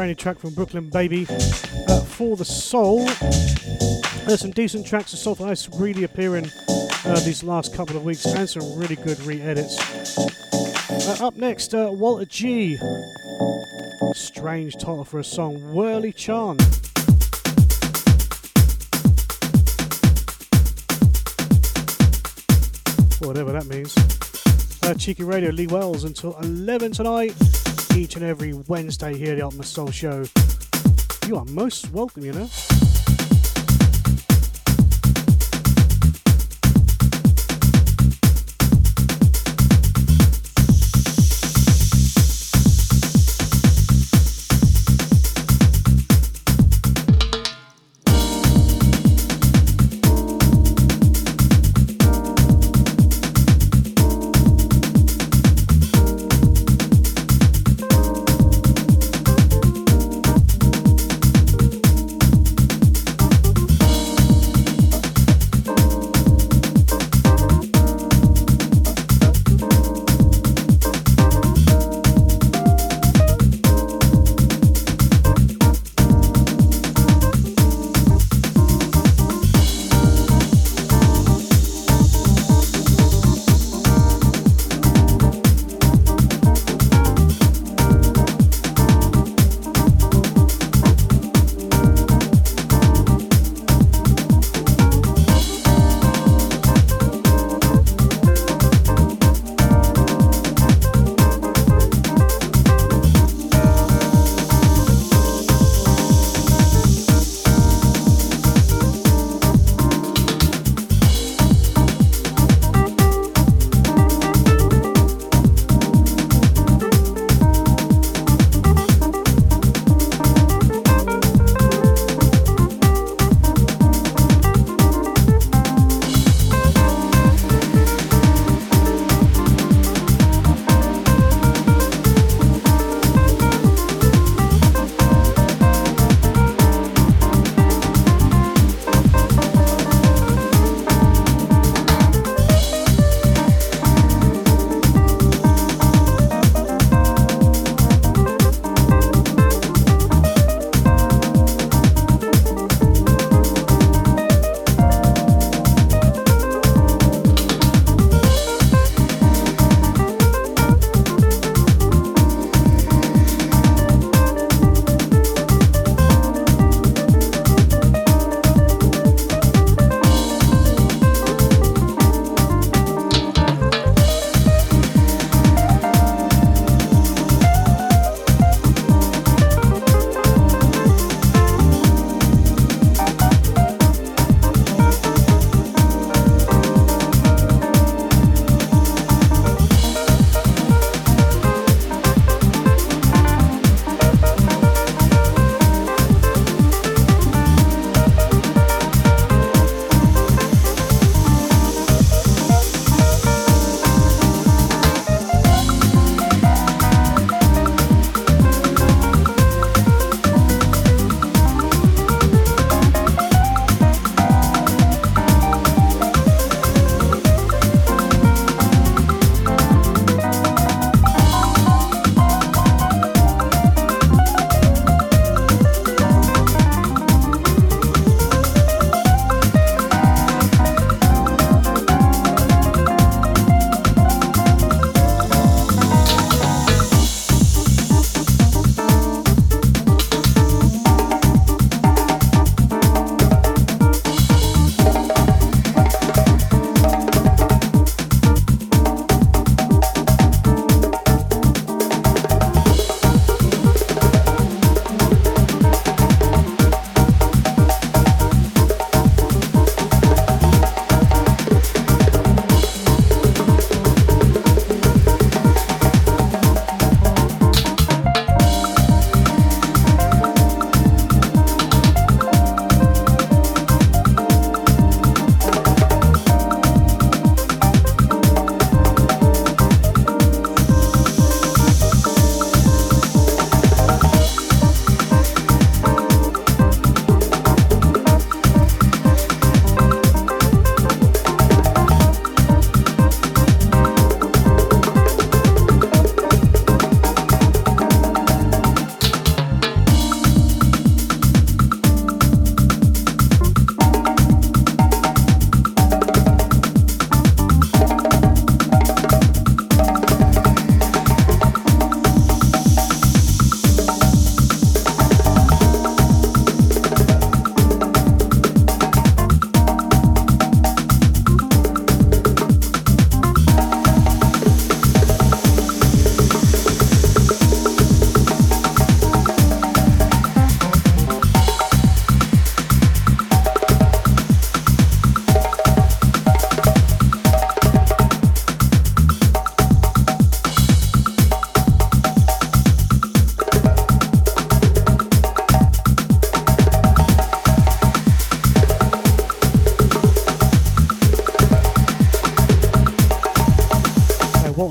[SPEAKER 6] Brand new track from Brooklyn Baby uh, for the Soul. There's some decent tracks of Soulful House really appearing uh, these last couple of weeks and some really good re edits. Uh, up next, uh, Walter G. Strange title for a song, Whirly Chan. Whatever that means. Uh, Cheeky Radio, Lee Wells until 11 tonight each and every Wednesday here at the Ultimate Soul Show. You are most welcome, you know.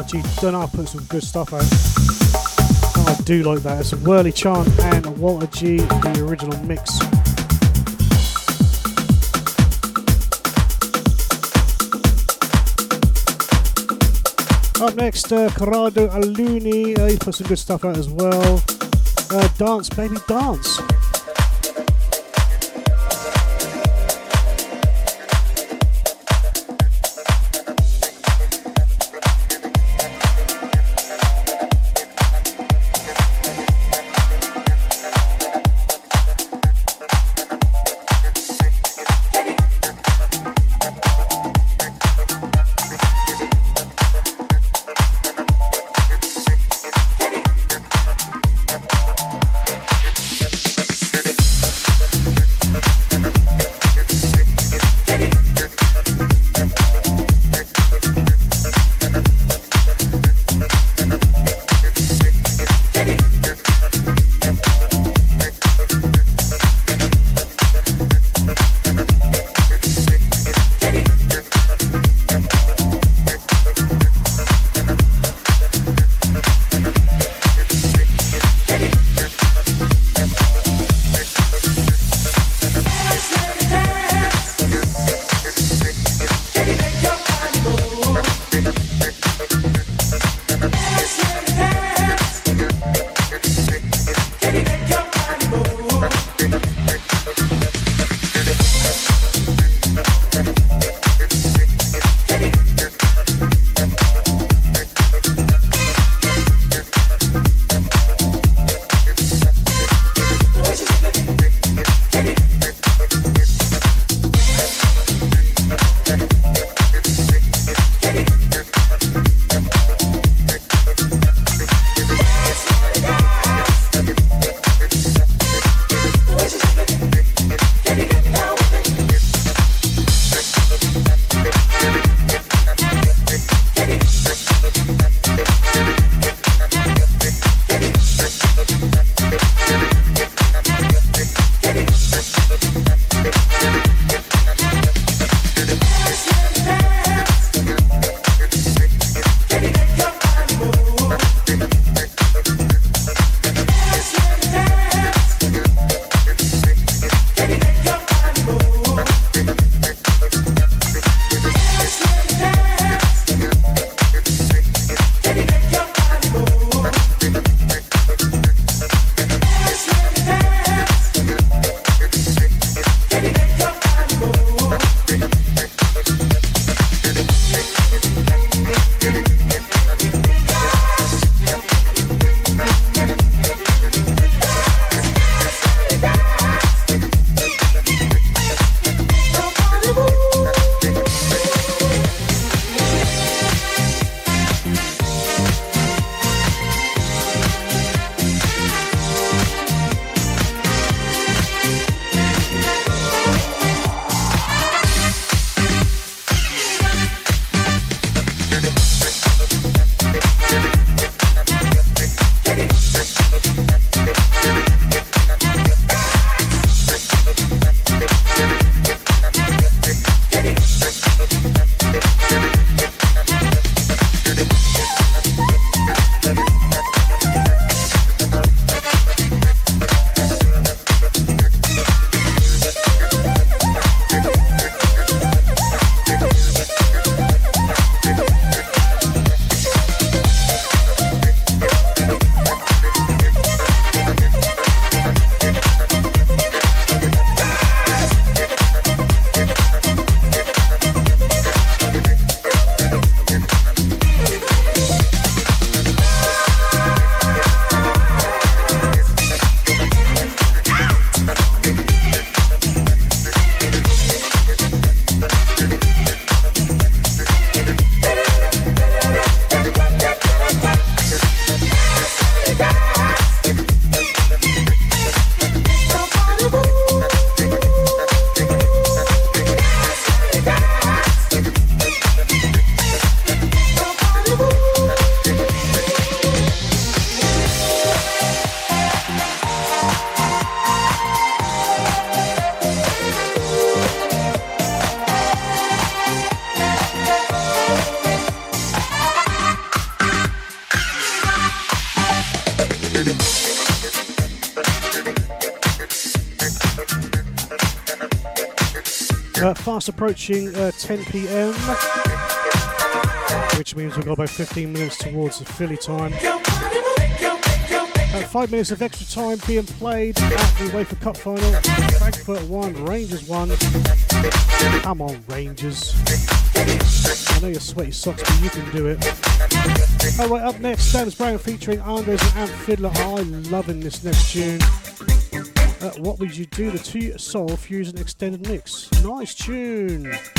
[SPEAKER 6] G Dunner put some good stuff out. Oh, I do like that. It's a Whirly Chant and Walter G, the original mix. Up next, uh, Corrado Aluni. Uh, he put some good stuff out as well. Uh, dance, baby, dance. Approaching uh, 10 p.m., which means we've got about 15 minutes towards the Philly time. Uh, five minutes of extra time being played at the UEFA Cup final. Frankfurt 1, Rangers 1. Come on, Rangers. I know you're sweaty socks, but you can do it. Alright, up next, Stamps Brown featuring Andres and Amp Fiddler. I'm loving this next tune. Uh, what would you do? The two soul fusion extended mix. Nice tune.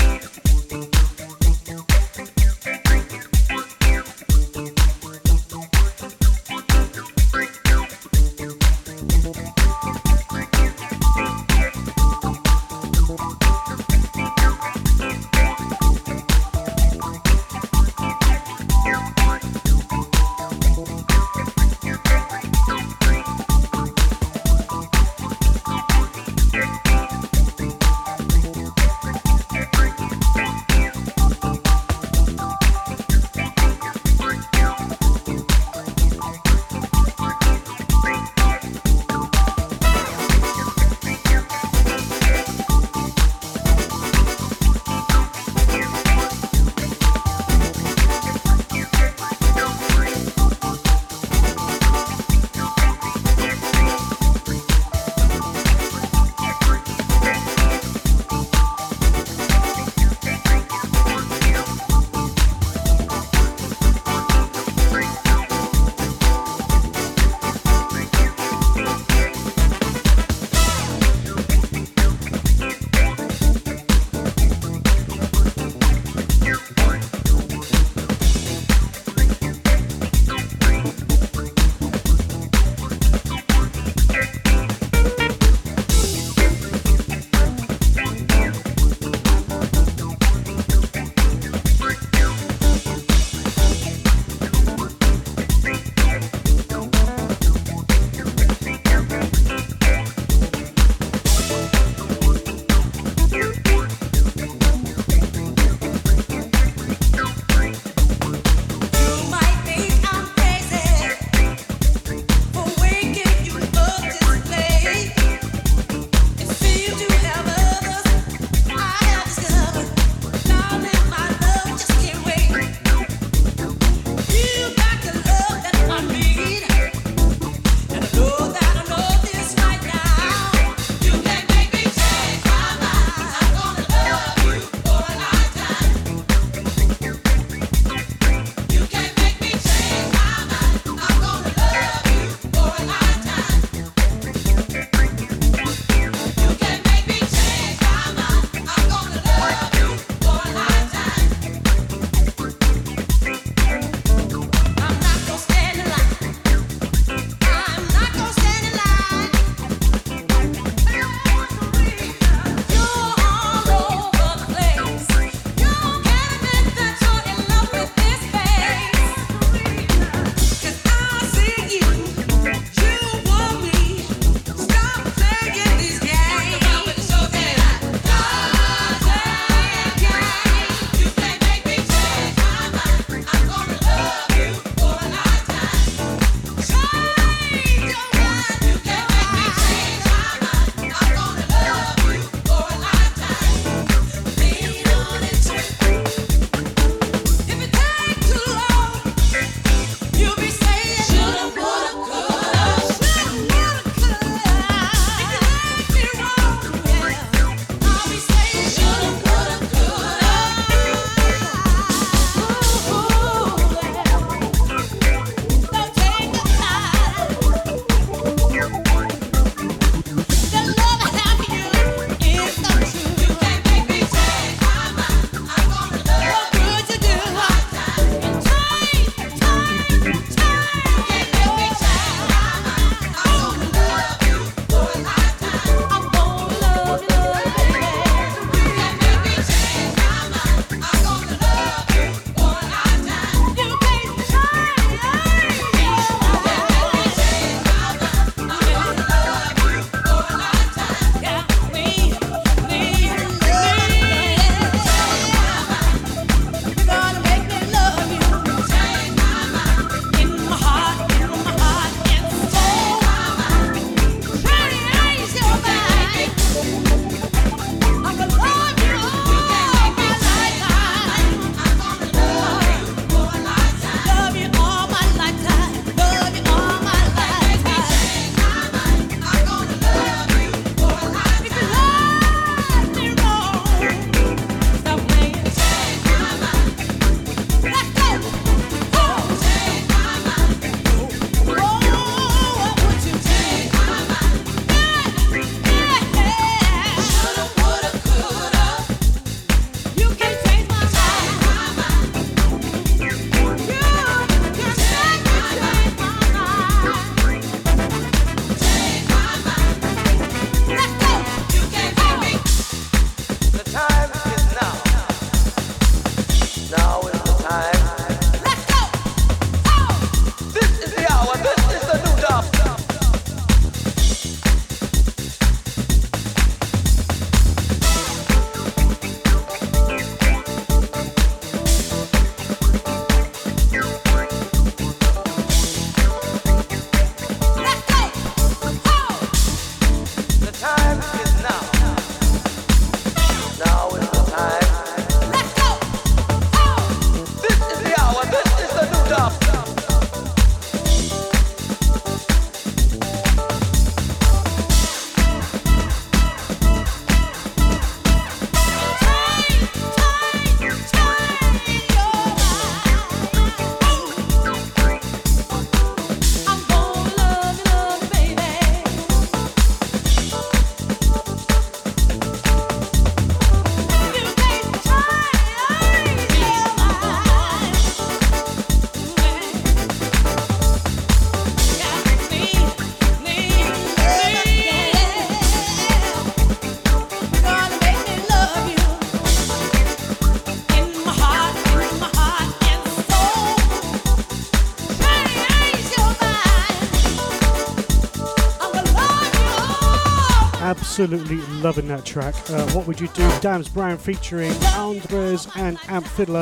[SPEAKER 11] Absolutely loving that track. Uh, what would you do? Dams Brown featuring Andres and Amp Fiddler.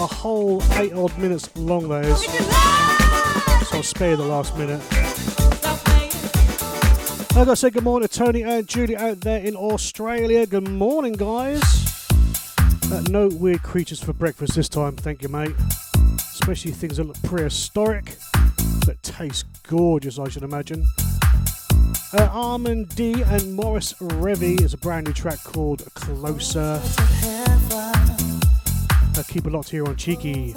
[SPEAKER 11] A whole eight odd minutes long, those. So I'll spare the last minute. I gotta say good morning to Tony and Julie out there in Australia. Good morning, guys. Uh, no weird creatures for breakfast this time, thank you, mate. Especially things that look prehistoric, but taste gorgeous, I should imagine. Uh, Armand D and Morris Revy is a brand new track called Closer. Uh, keep it locked here on Cheeky.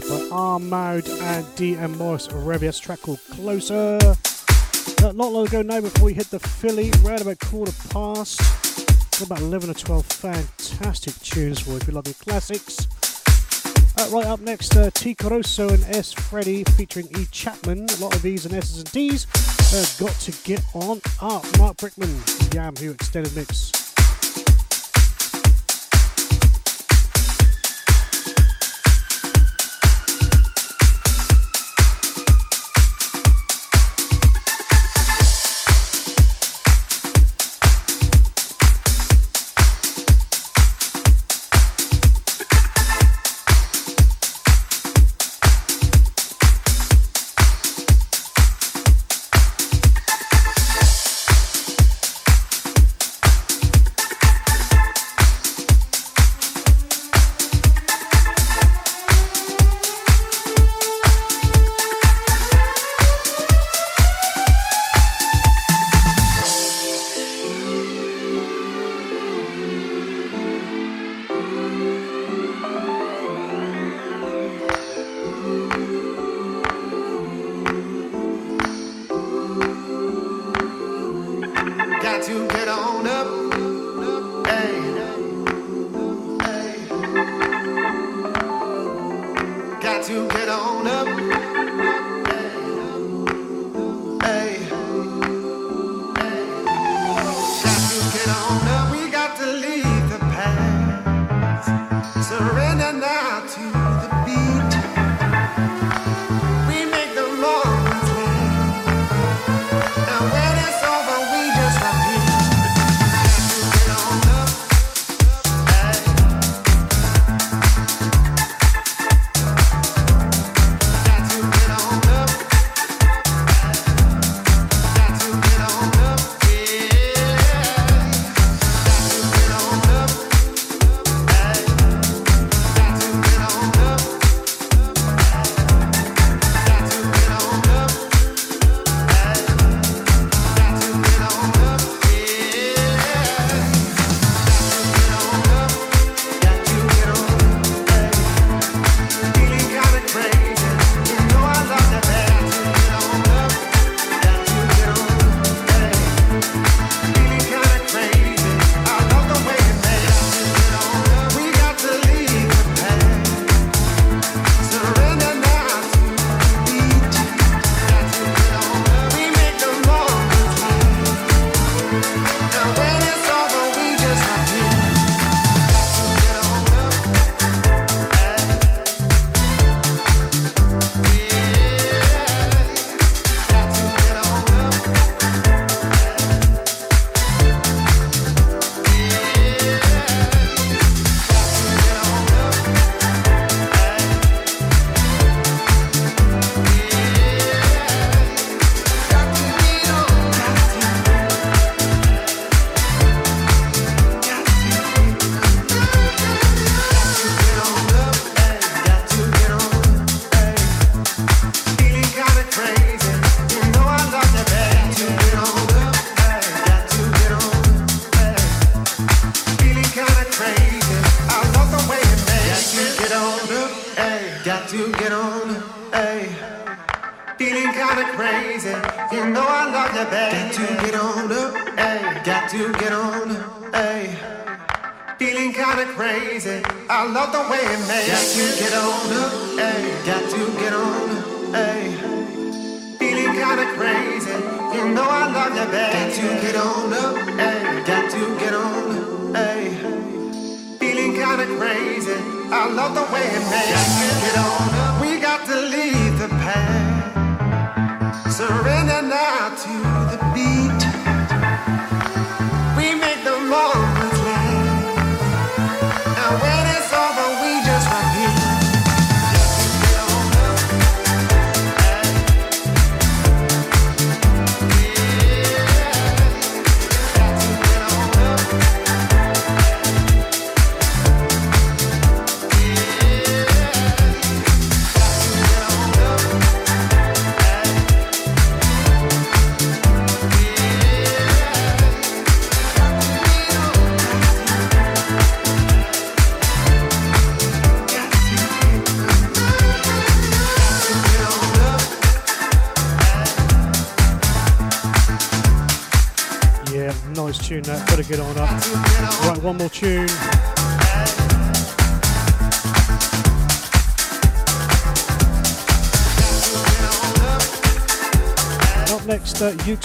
[SPEAKER 11] Track by Armand and DM Morris Revius, track called Closer. Not long ago now before we hit the Philly, round about quarter past. Got about 11 or 12 fantastic tunes for if you love your classics. Uh, right up next, uh, T. Caruso and S. Freddy featuring E. Chapman. A lot of E's and S's and D's. Uh, got to get on up. Mark Brickman, Yam Who Extended Mix.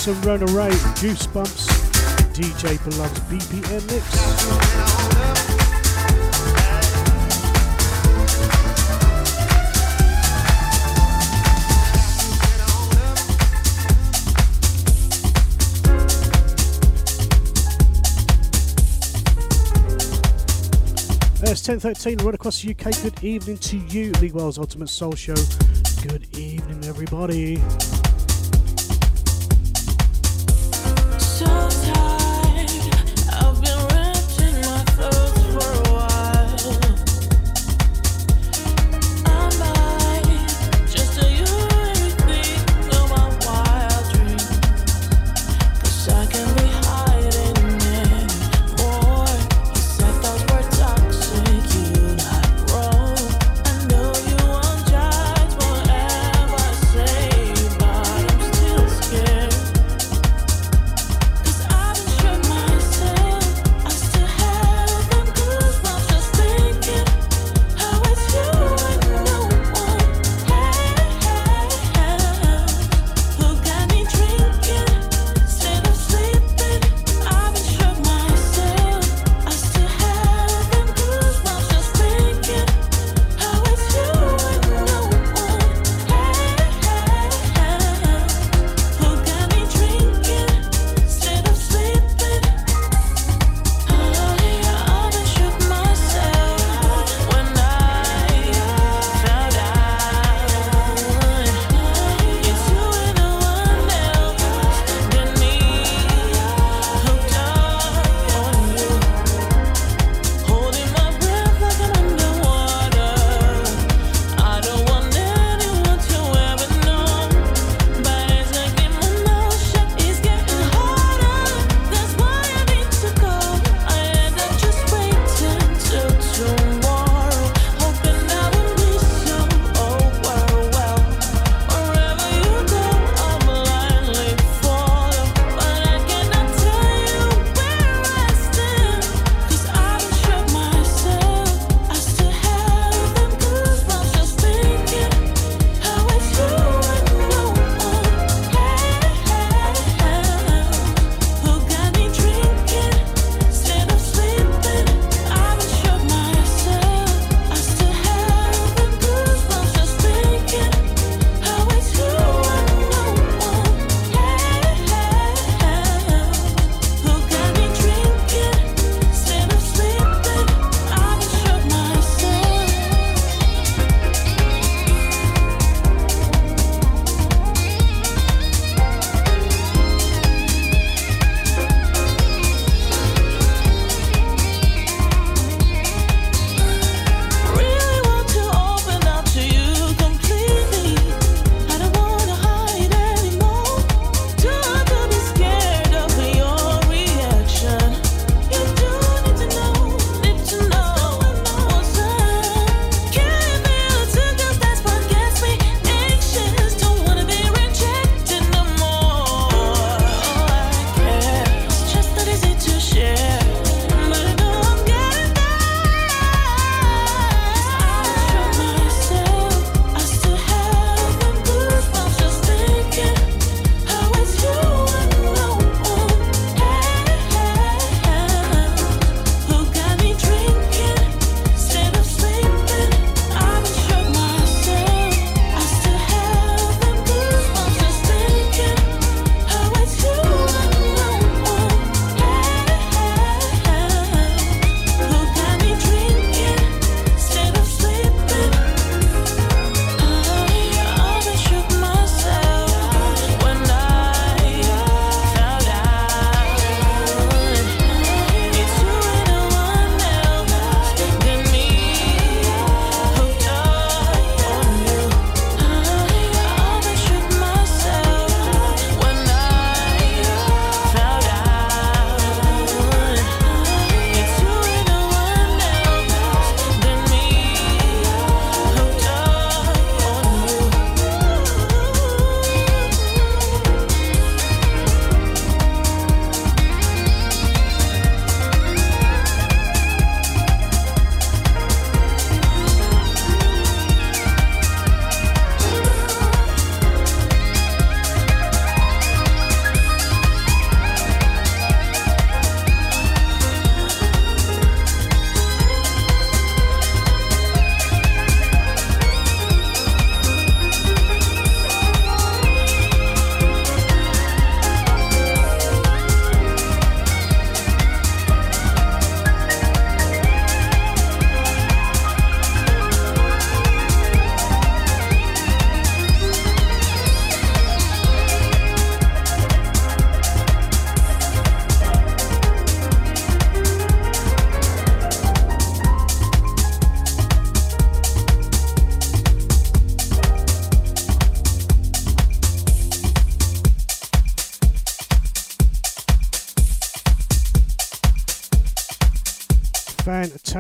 [SPEAKER 17] And Rona Ray, Goosebumps, DJ Beloved's BPM mix. It's 10.13 right across the UK. Good evening to you, Lee Wells Ultimate Soul Show. Good evening, everybody.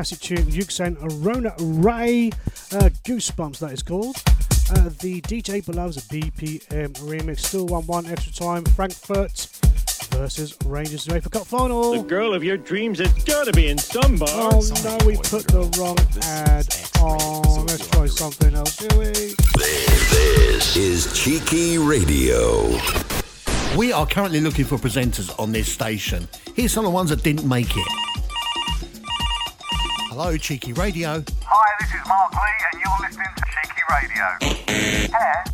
[SPEAKER 11] Fantastic tune. Yuxan Rona Ray. Uh, Goosebumps, that is called. Uh, the DJ Below's BPM remix. Still 1 1 extra time. Frankfurt versus Rangers UEFA Cup final.
[SPEAKER 1] The girl of your dreams has got to be in some bar.
[SPEAKER 11] Oh no, we put the wrong ad on. Let's try something else, shall we?
[SPEAKER 6] This is Cheeky Radio.
[SPEAKER 18] We are currently looking for presenters on this station. Here's some of the ones that didn't make it. Hello, Cheeky Radio.
[SPEAKER 10] Hi, this is Mark Lee, and you're listening to Cheeky Radio. Hair?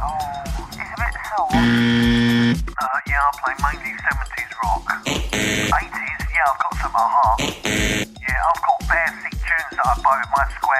[SPEAKER 10] Oh, it's a bit sore. Uh, yeah, I play mainly 70s rock. 80s, yeah, I've got some aha. Yeah, I've got bare sick tunes that I buy with my square.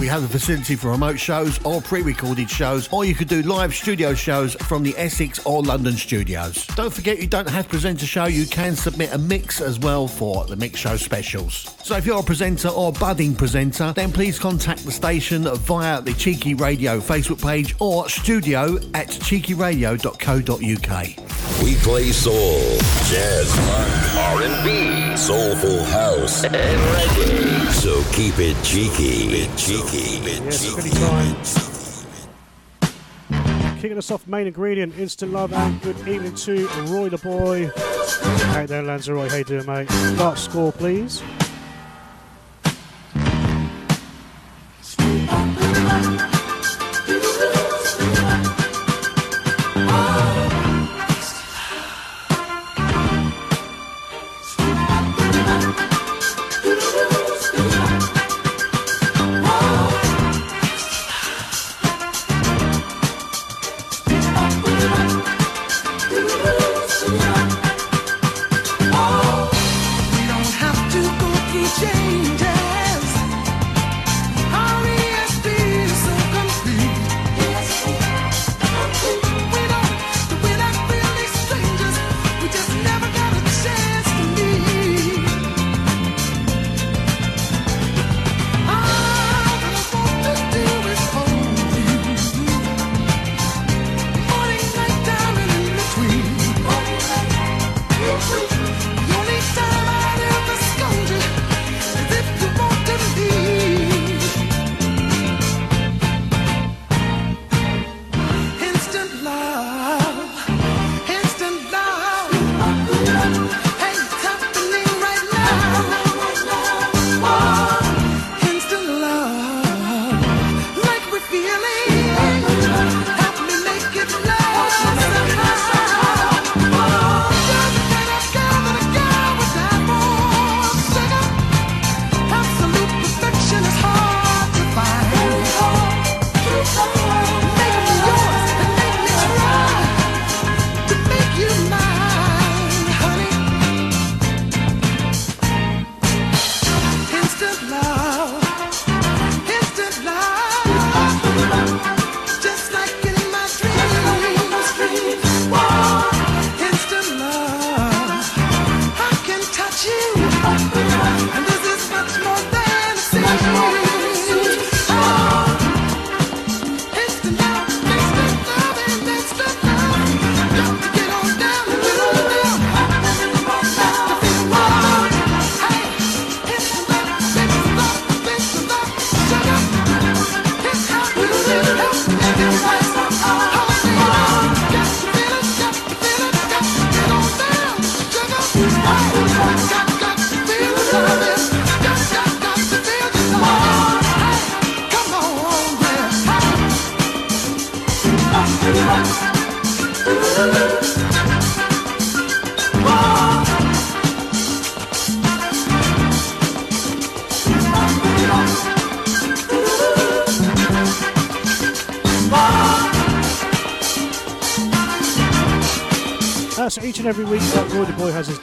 [SPEAKER 18] We have the facility for remote shows or pre-recorded shows, or you could do live studio shows from the Essex or London studios. Don't forget you don't have to present a show, you can submit a mix as well for the mix show specials. So if you're a presenter or budding presenter, then please contact the station via the Cheeky Radio Facebook page or studio at cheekyradio.co.uk.
[SPEAKER 6] We play soul, jazz, R&B, soulful house, and reggae. So keep it cheeky. Keep it cheeky. Keep it
[SPEAKER 11] Yes,
[SPEAKER 6] cheeky.
[SPEAKER 11] Kicking us off, main ingredient, instant love, and good evening to Roy the boy. Hey there, Lanzarote. How you doing, mate? Start score, please.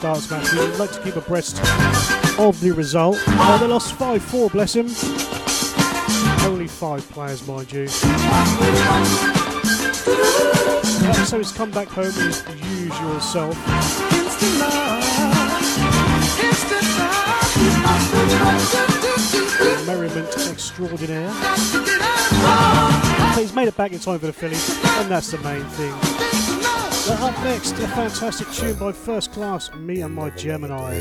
[SPEAKER 11] Darts match. We would like to keep abreast of the result. Uh, they lost 5 4, bless him. Only five players, mind you. Uh, so he's come back home with his usual self.
[SPEAKER 6] Merriment extraordinaire. So he's made it back in time for the Phillies, and that's the main thing. Now up next, a fantastic tune by First Class, Me and My Gemini.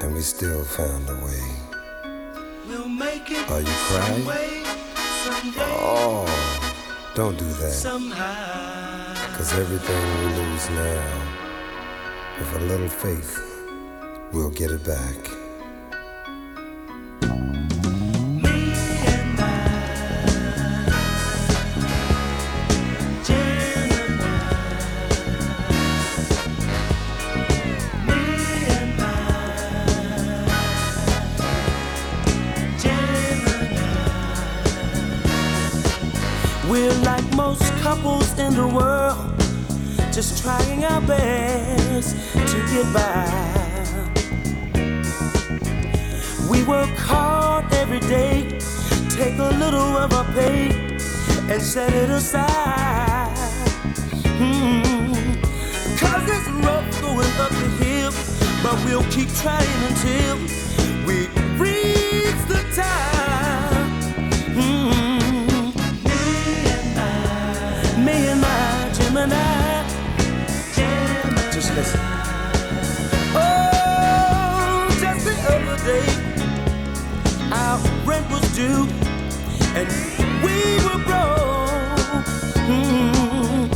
[SPEAKER 19] and we still found a way.
[SPEAKER 20] We'll make it
[SPEAKER 19] Are you crying? Oh, don't do that.
[SPEAKER 20] somehow.
[SPEAKER 19] Cause everything we lose now, with a little faith, we'll get it back.
[SPEAKER 20] And set it aside. Hmm. Cause it's rough going up the hill, but we'll keep trying until we reach the top. Hmm. Just listen. Oh, just the other day, our rent was due, and we were broke. Mm.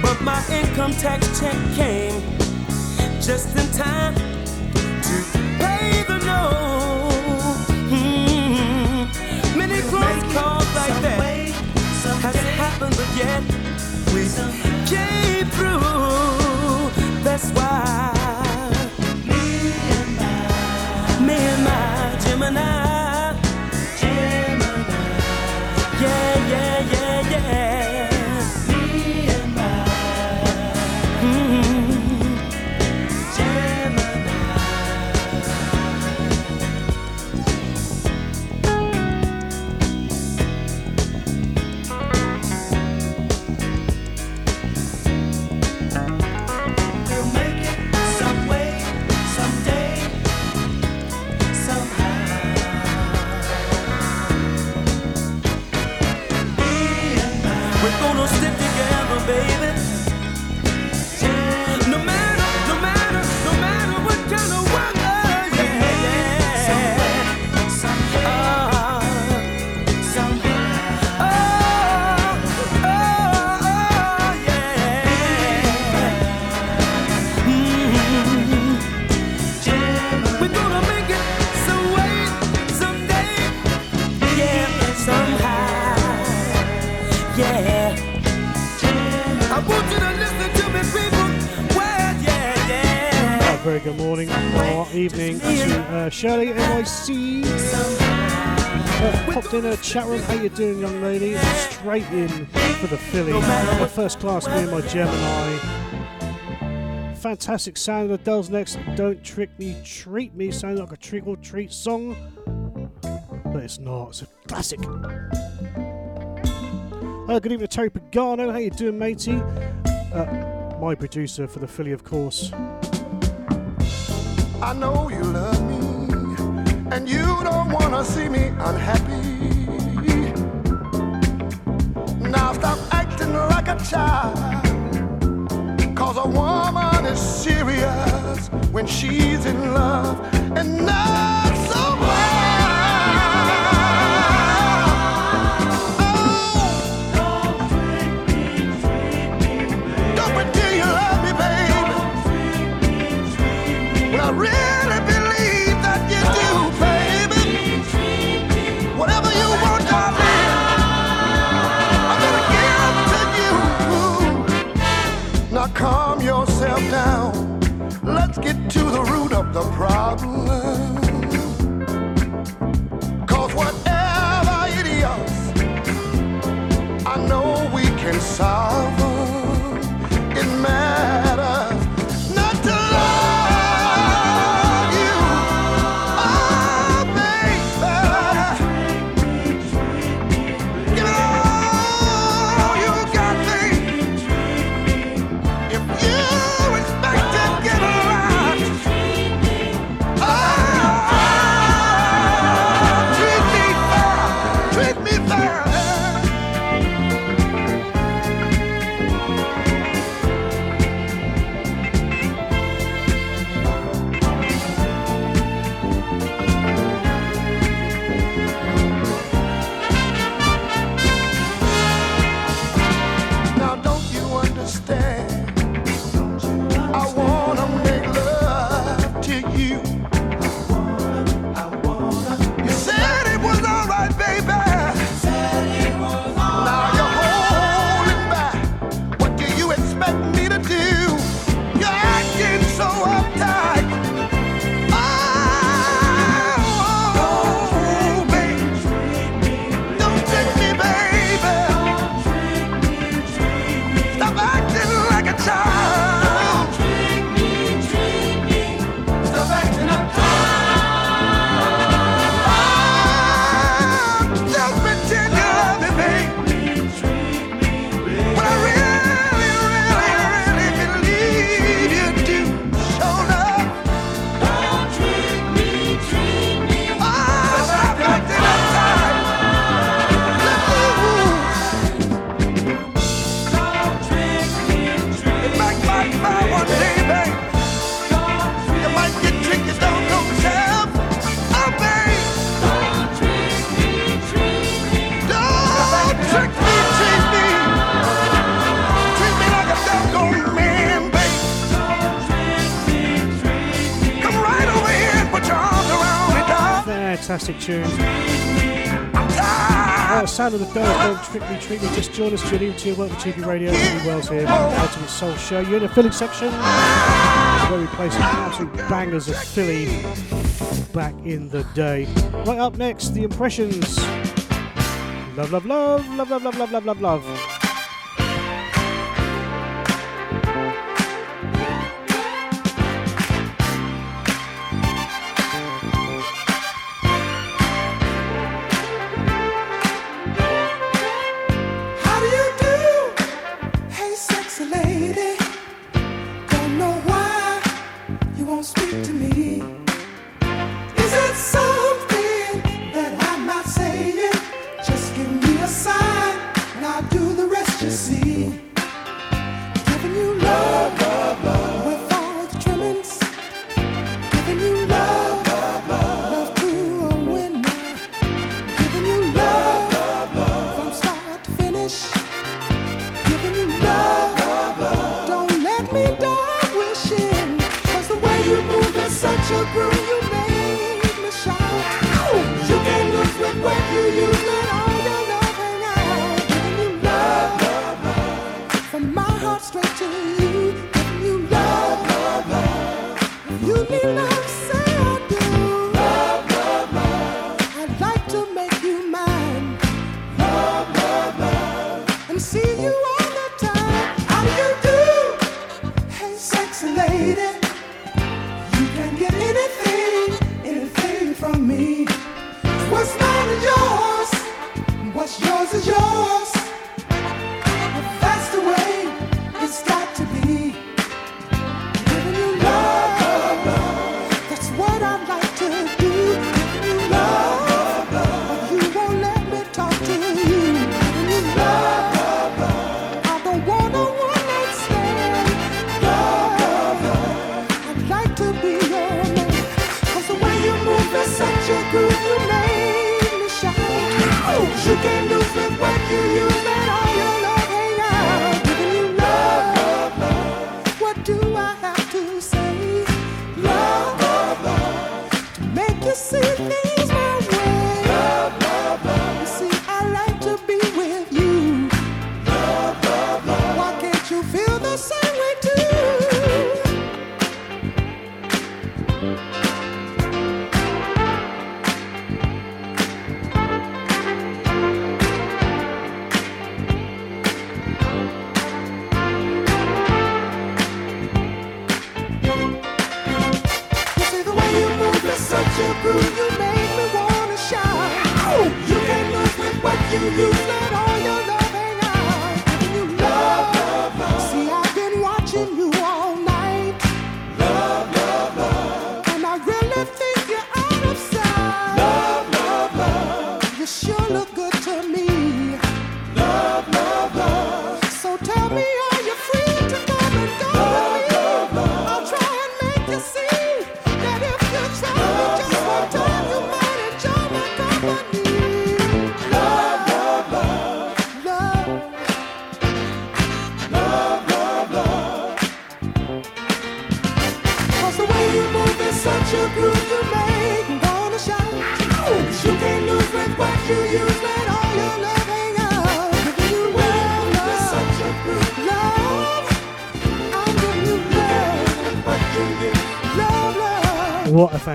[SPEAKER 20] But my income tax check came just in time to pay the note. Mm. Many close calls like that has happened, but yet we came through. That's why
[SPEAKER 6] evening to uh, Shirley NYC. Uh, popped in a chat room. How you doing, young lady? Straight in for the Philly. Uh, first class, me and my Gemini. Fantastic sound of the Dells next. Don't trick me, treat me. Sounds like a trick or treat song, but it's not. It's a classic. Uh, good evening, Terry Pagano. How you doing, matey? Uh, my producer for the Philly, of course.
[SPEAKER 21] I know you love me, and you don't wanna see me unhappy. Now stop acting like a child, cause a woman is serious when she's in love, and not Let's get to the root of the problem. Cause whatever it is, I know we can solve
[SPEAKER 11] fantastic tune. Well, sound of the Dog Dog Strictly Treat. me. just join us, Julie, to Welcome to Cheeky Radio. Julie Wells here, Ultimate Soul Show. You're in the Philly section, ah! where we play some absolute bangers of Philly back in the day. Right up next, The Impressions. Love, love, love, love, love, love, love, love, love, love.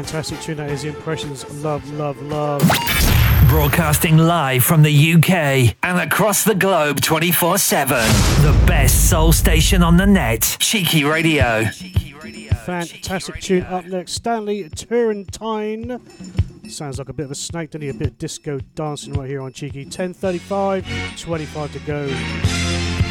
[SPEAKER 11] fantastic tune that is Impressions. Love, love, love.
[SPEAKER 8] Broadcasting live from the UK and across the globe 24 7. The best soul station on the net, Cheeky Radio. Cheeky radio.
[SPEAKER 11] Fantastic Cheeky radio. tune up next. Stanley Turrentine. Sounds like a bit of a snake, doesn't he? A bit of disco dancing right here on Cheeky. 10.35, 25 to go.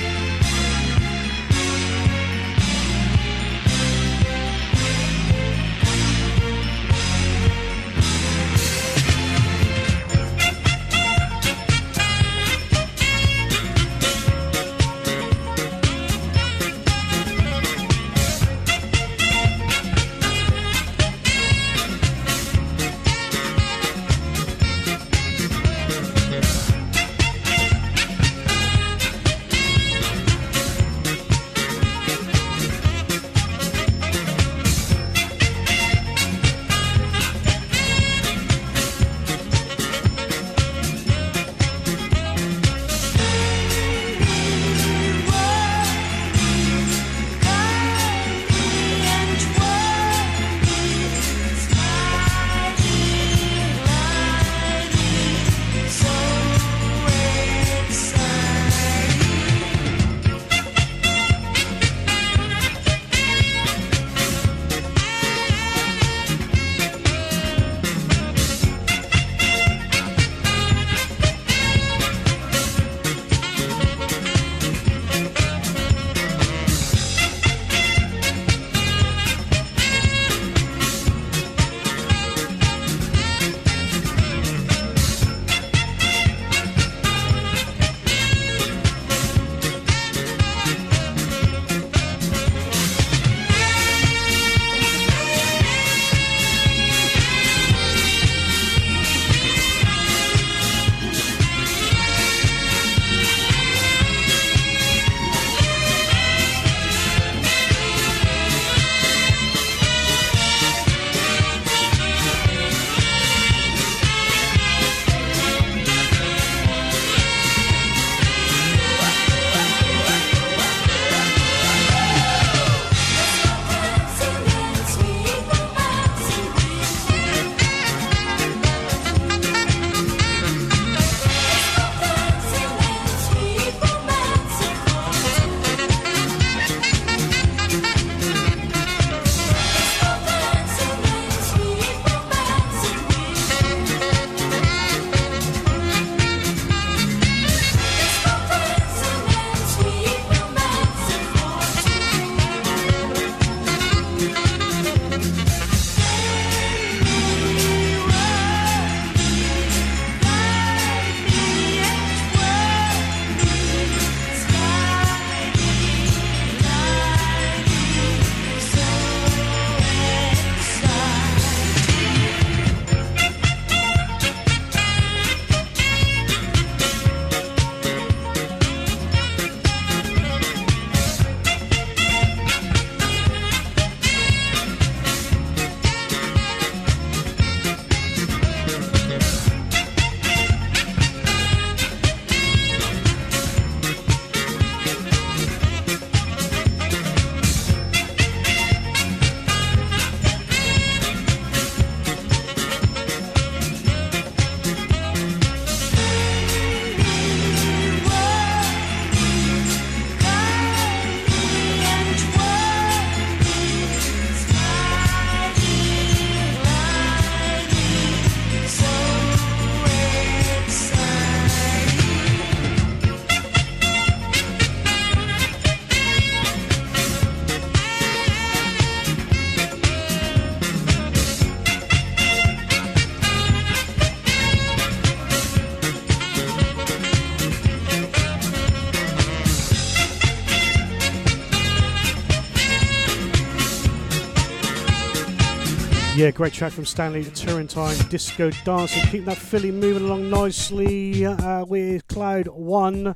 [SPEAKER 6] Yeah, great track from Stanley Turrentine, Disco Dancing, keeping that Philly moving along nicely uh, with Cloud One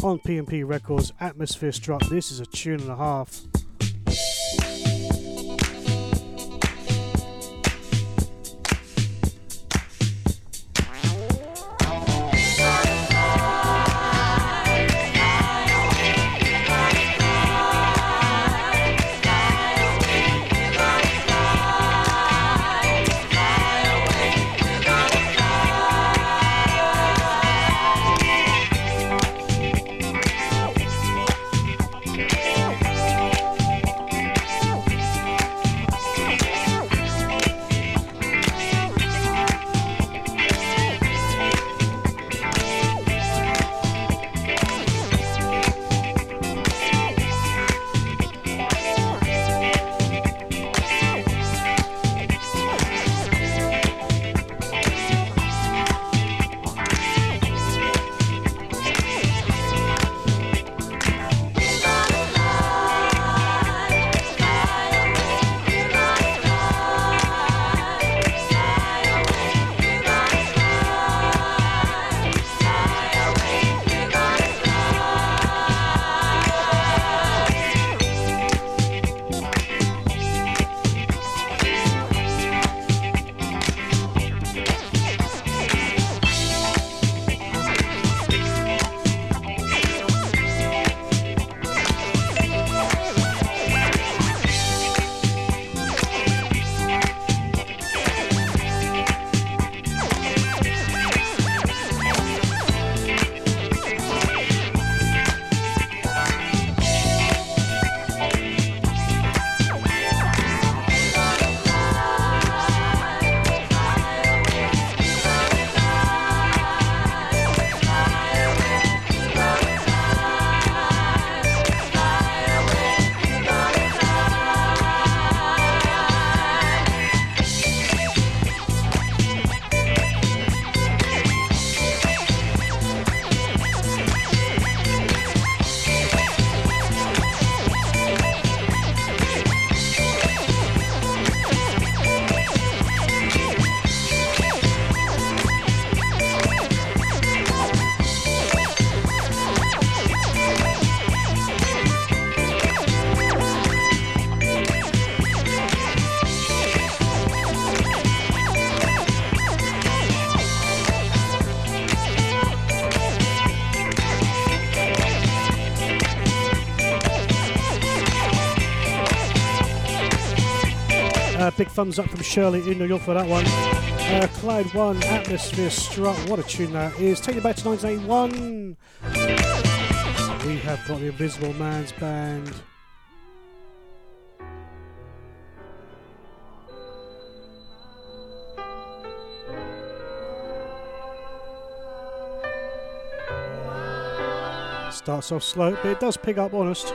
[SPEAKER 6] on P&P Records, Atmosphere Strut. This is a tune and a half. Thumbs up from Shirley in New York for that one. Uh, Cloud One, Atmosphere Strut. What a tune that is. Take you back to 1981. We have got the Invisible Man's Band. Starts off slow, but it does pick up honest.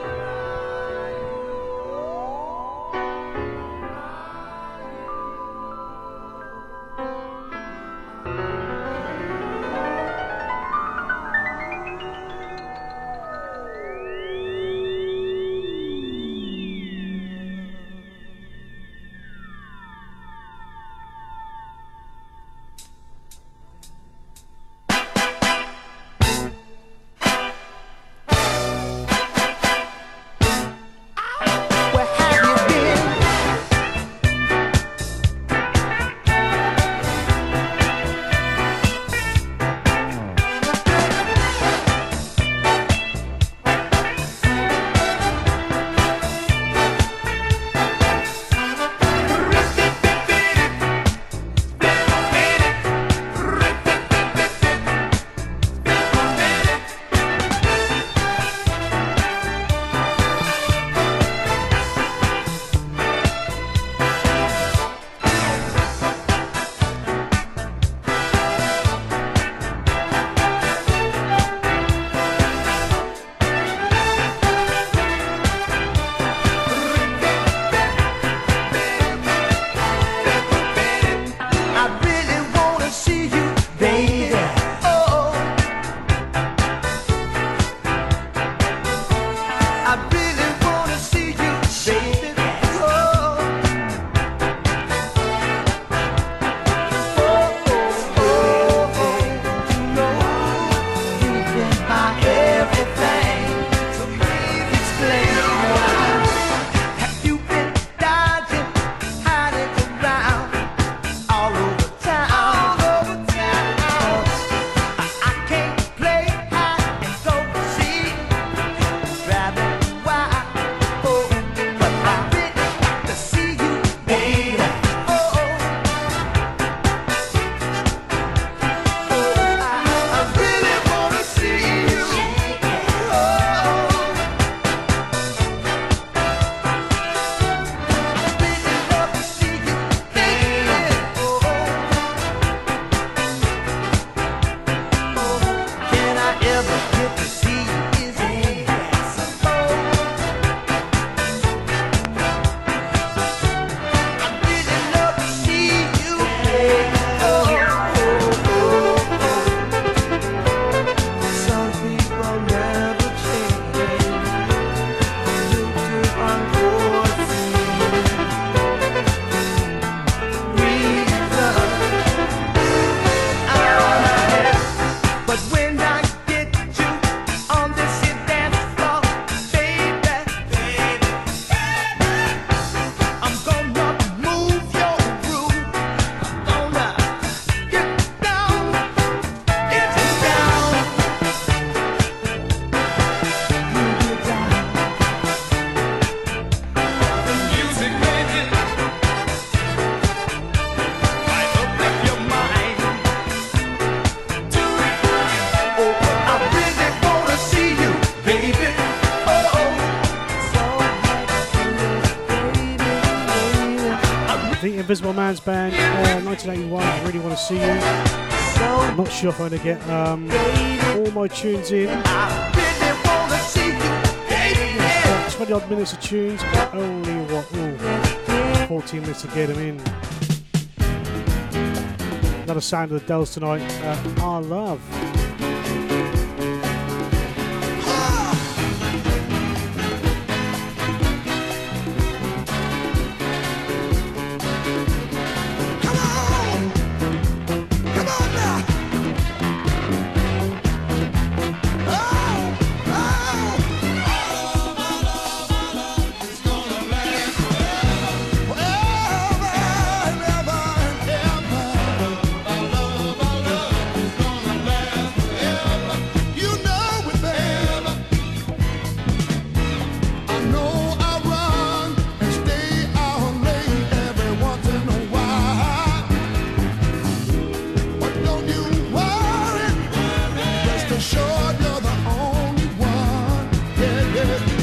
[SPEAKER 21] Invisible Man's Band, uh, 1981. I really want to see you. I'm not sure if I'm going to get um, all my tunes in. Uh, 20 odd minutes of tunes, but only what? Ooh, 14 minutes to get them in. Another sound of the Dells tonight. Uh, Our Love. yeah.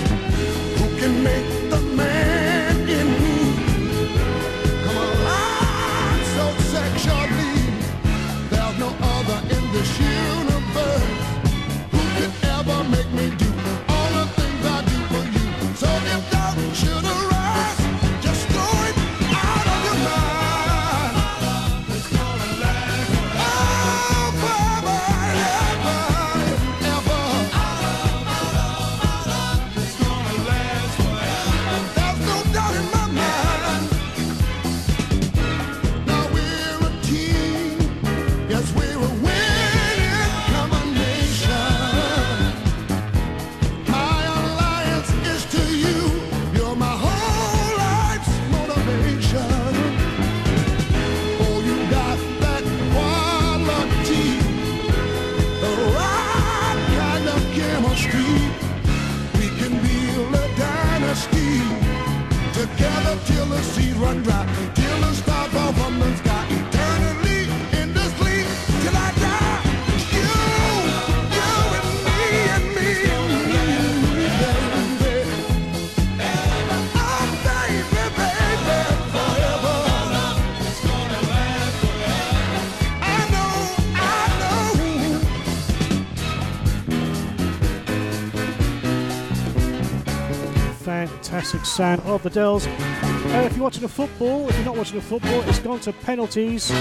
[SPEAKER 21] Fantastic sound of the Dells. Uh, if you're watching the football, if you're not watching the football, it's gone to penalties.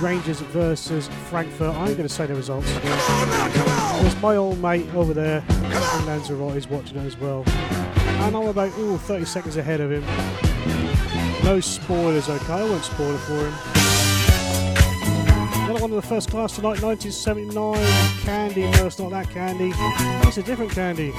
[SPEAKER 21] Rangers versus Frankfurt. I'm going to say the results. There's my old mate over there in Lanzarote is watching it as well. And I'm about ooh, 30 seconds ahead of him. No spoilers, okay? I won't spoil it for him. Another one of the first class tonight, 1979. Candy. No, it's not that candy. It's a different candy.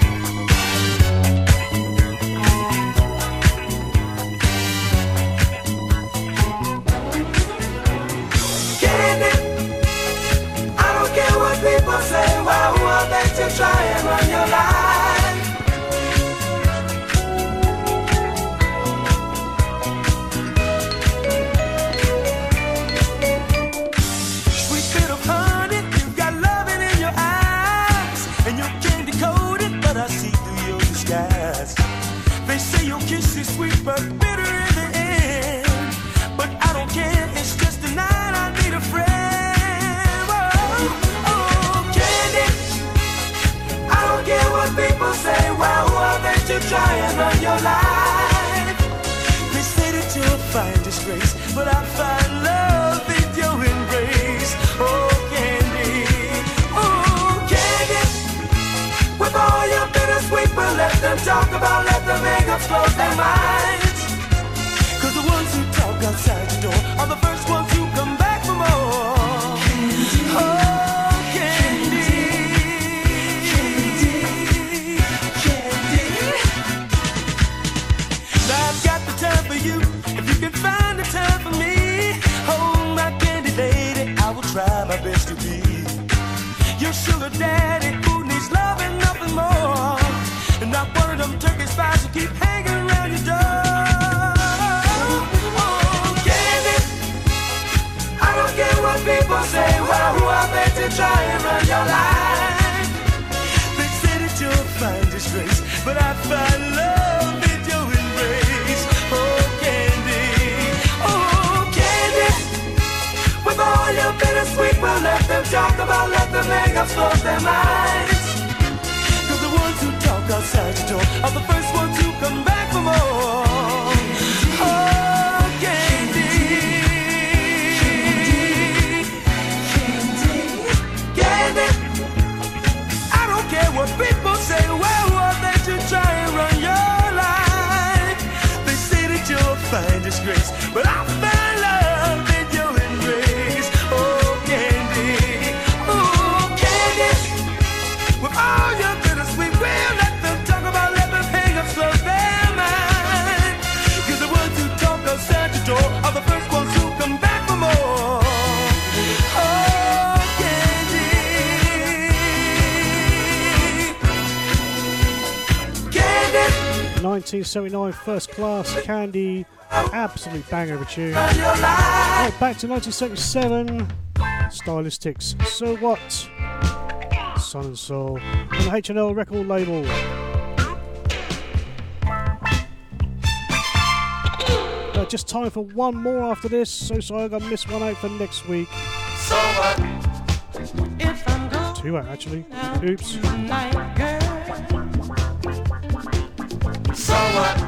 [SPEAKER 20] Your life? They say that you're a fine disgrace, but I find have sold their minds. Cause the ones who talk outside the door are the first ones who come back for more.
[SPEAKER 6] 1979 First Class Candy, absolute banger of a tune. Right, back to 1977 Stylistics, So What? Sun and Soul on H&L record label. Uh, just time for one more after this, so sorry I got miss one out for next week.
[SPEAKER 20] So what?
[SPEAKER 6] Two out actually. Oops.
[SPEAKER 20] what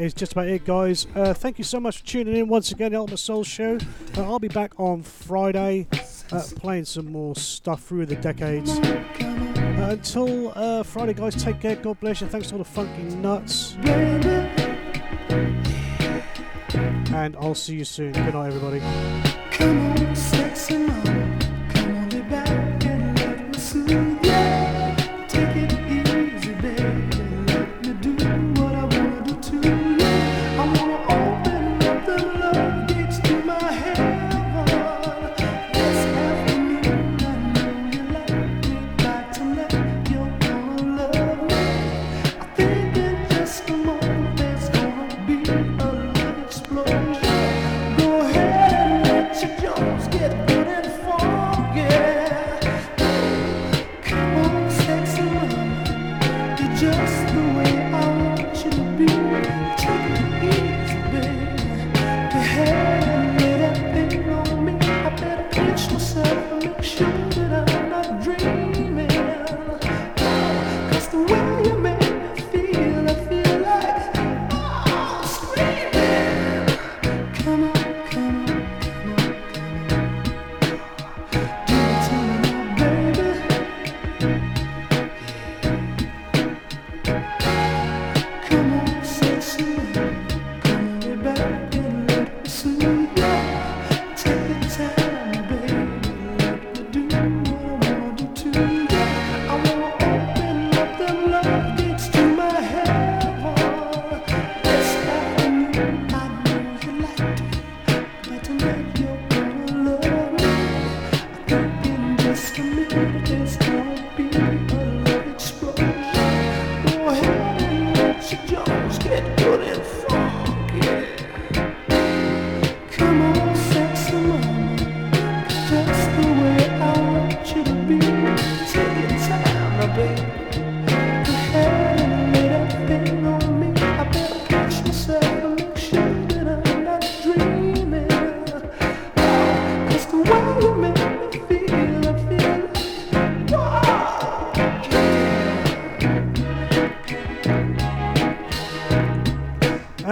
[SPEAKER 6] It's just about it, guys. Uh, thank you so much for tuning in once again, Elmer Soul Show. Uh, I'll be back on Friday uh, playing some more stuff through the decades. Uh, until uh, Friday, guys, take care. God bless you. Thanks to all the funky nuts. And I'll see you soon. Good night, everybody.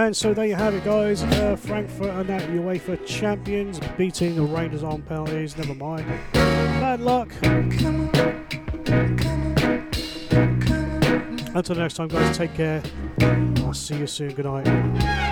[SPEAKER 20] And
[SPEAKER 6] so there you have it, guys. Uh, Frankfurt are now UEFA champions beating the Rangers on penalties. Never mind. Bad luck. Come on, come on, come on. Until next time, guys, take care. I'll see you soon. Good night.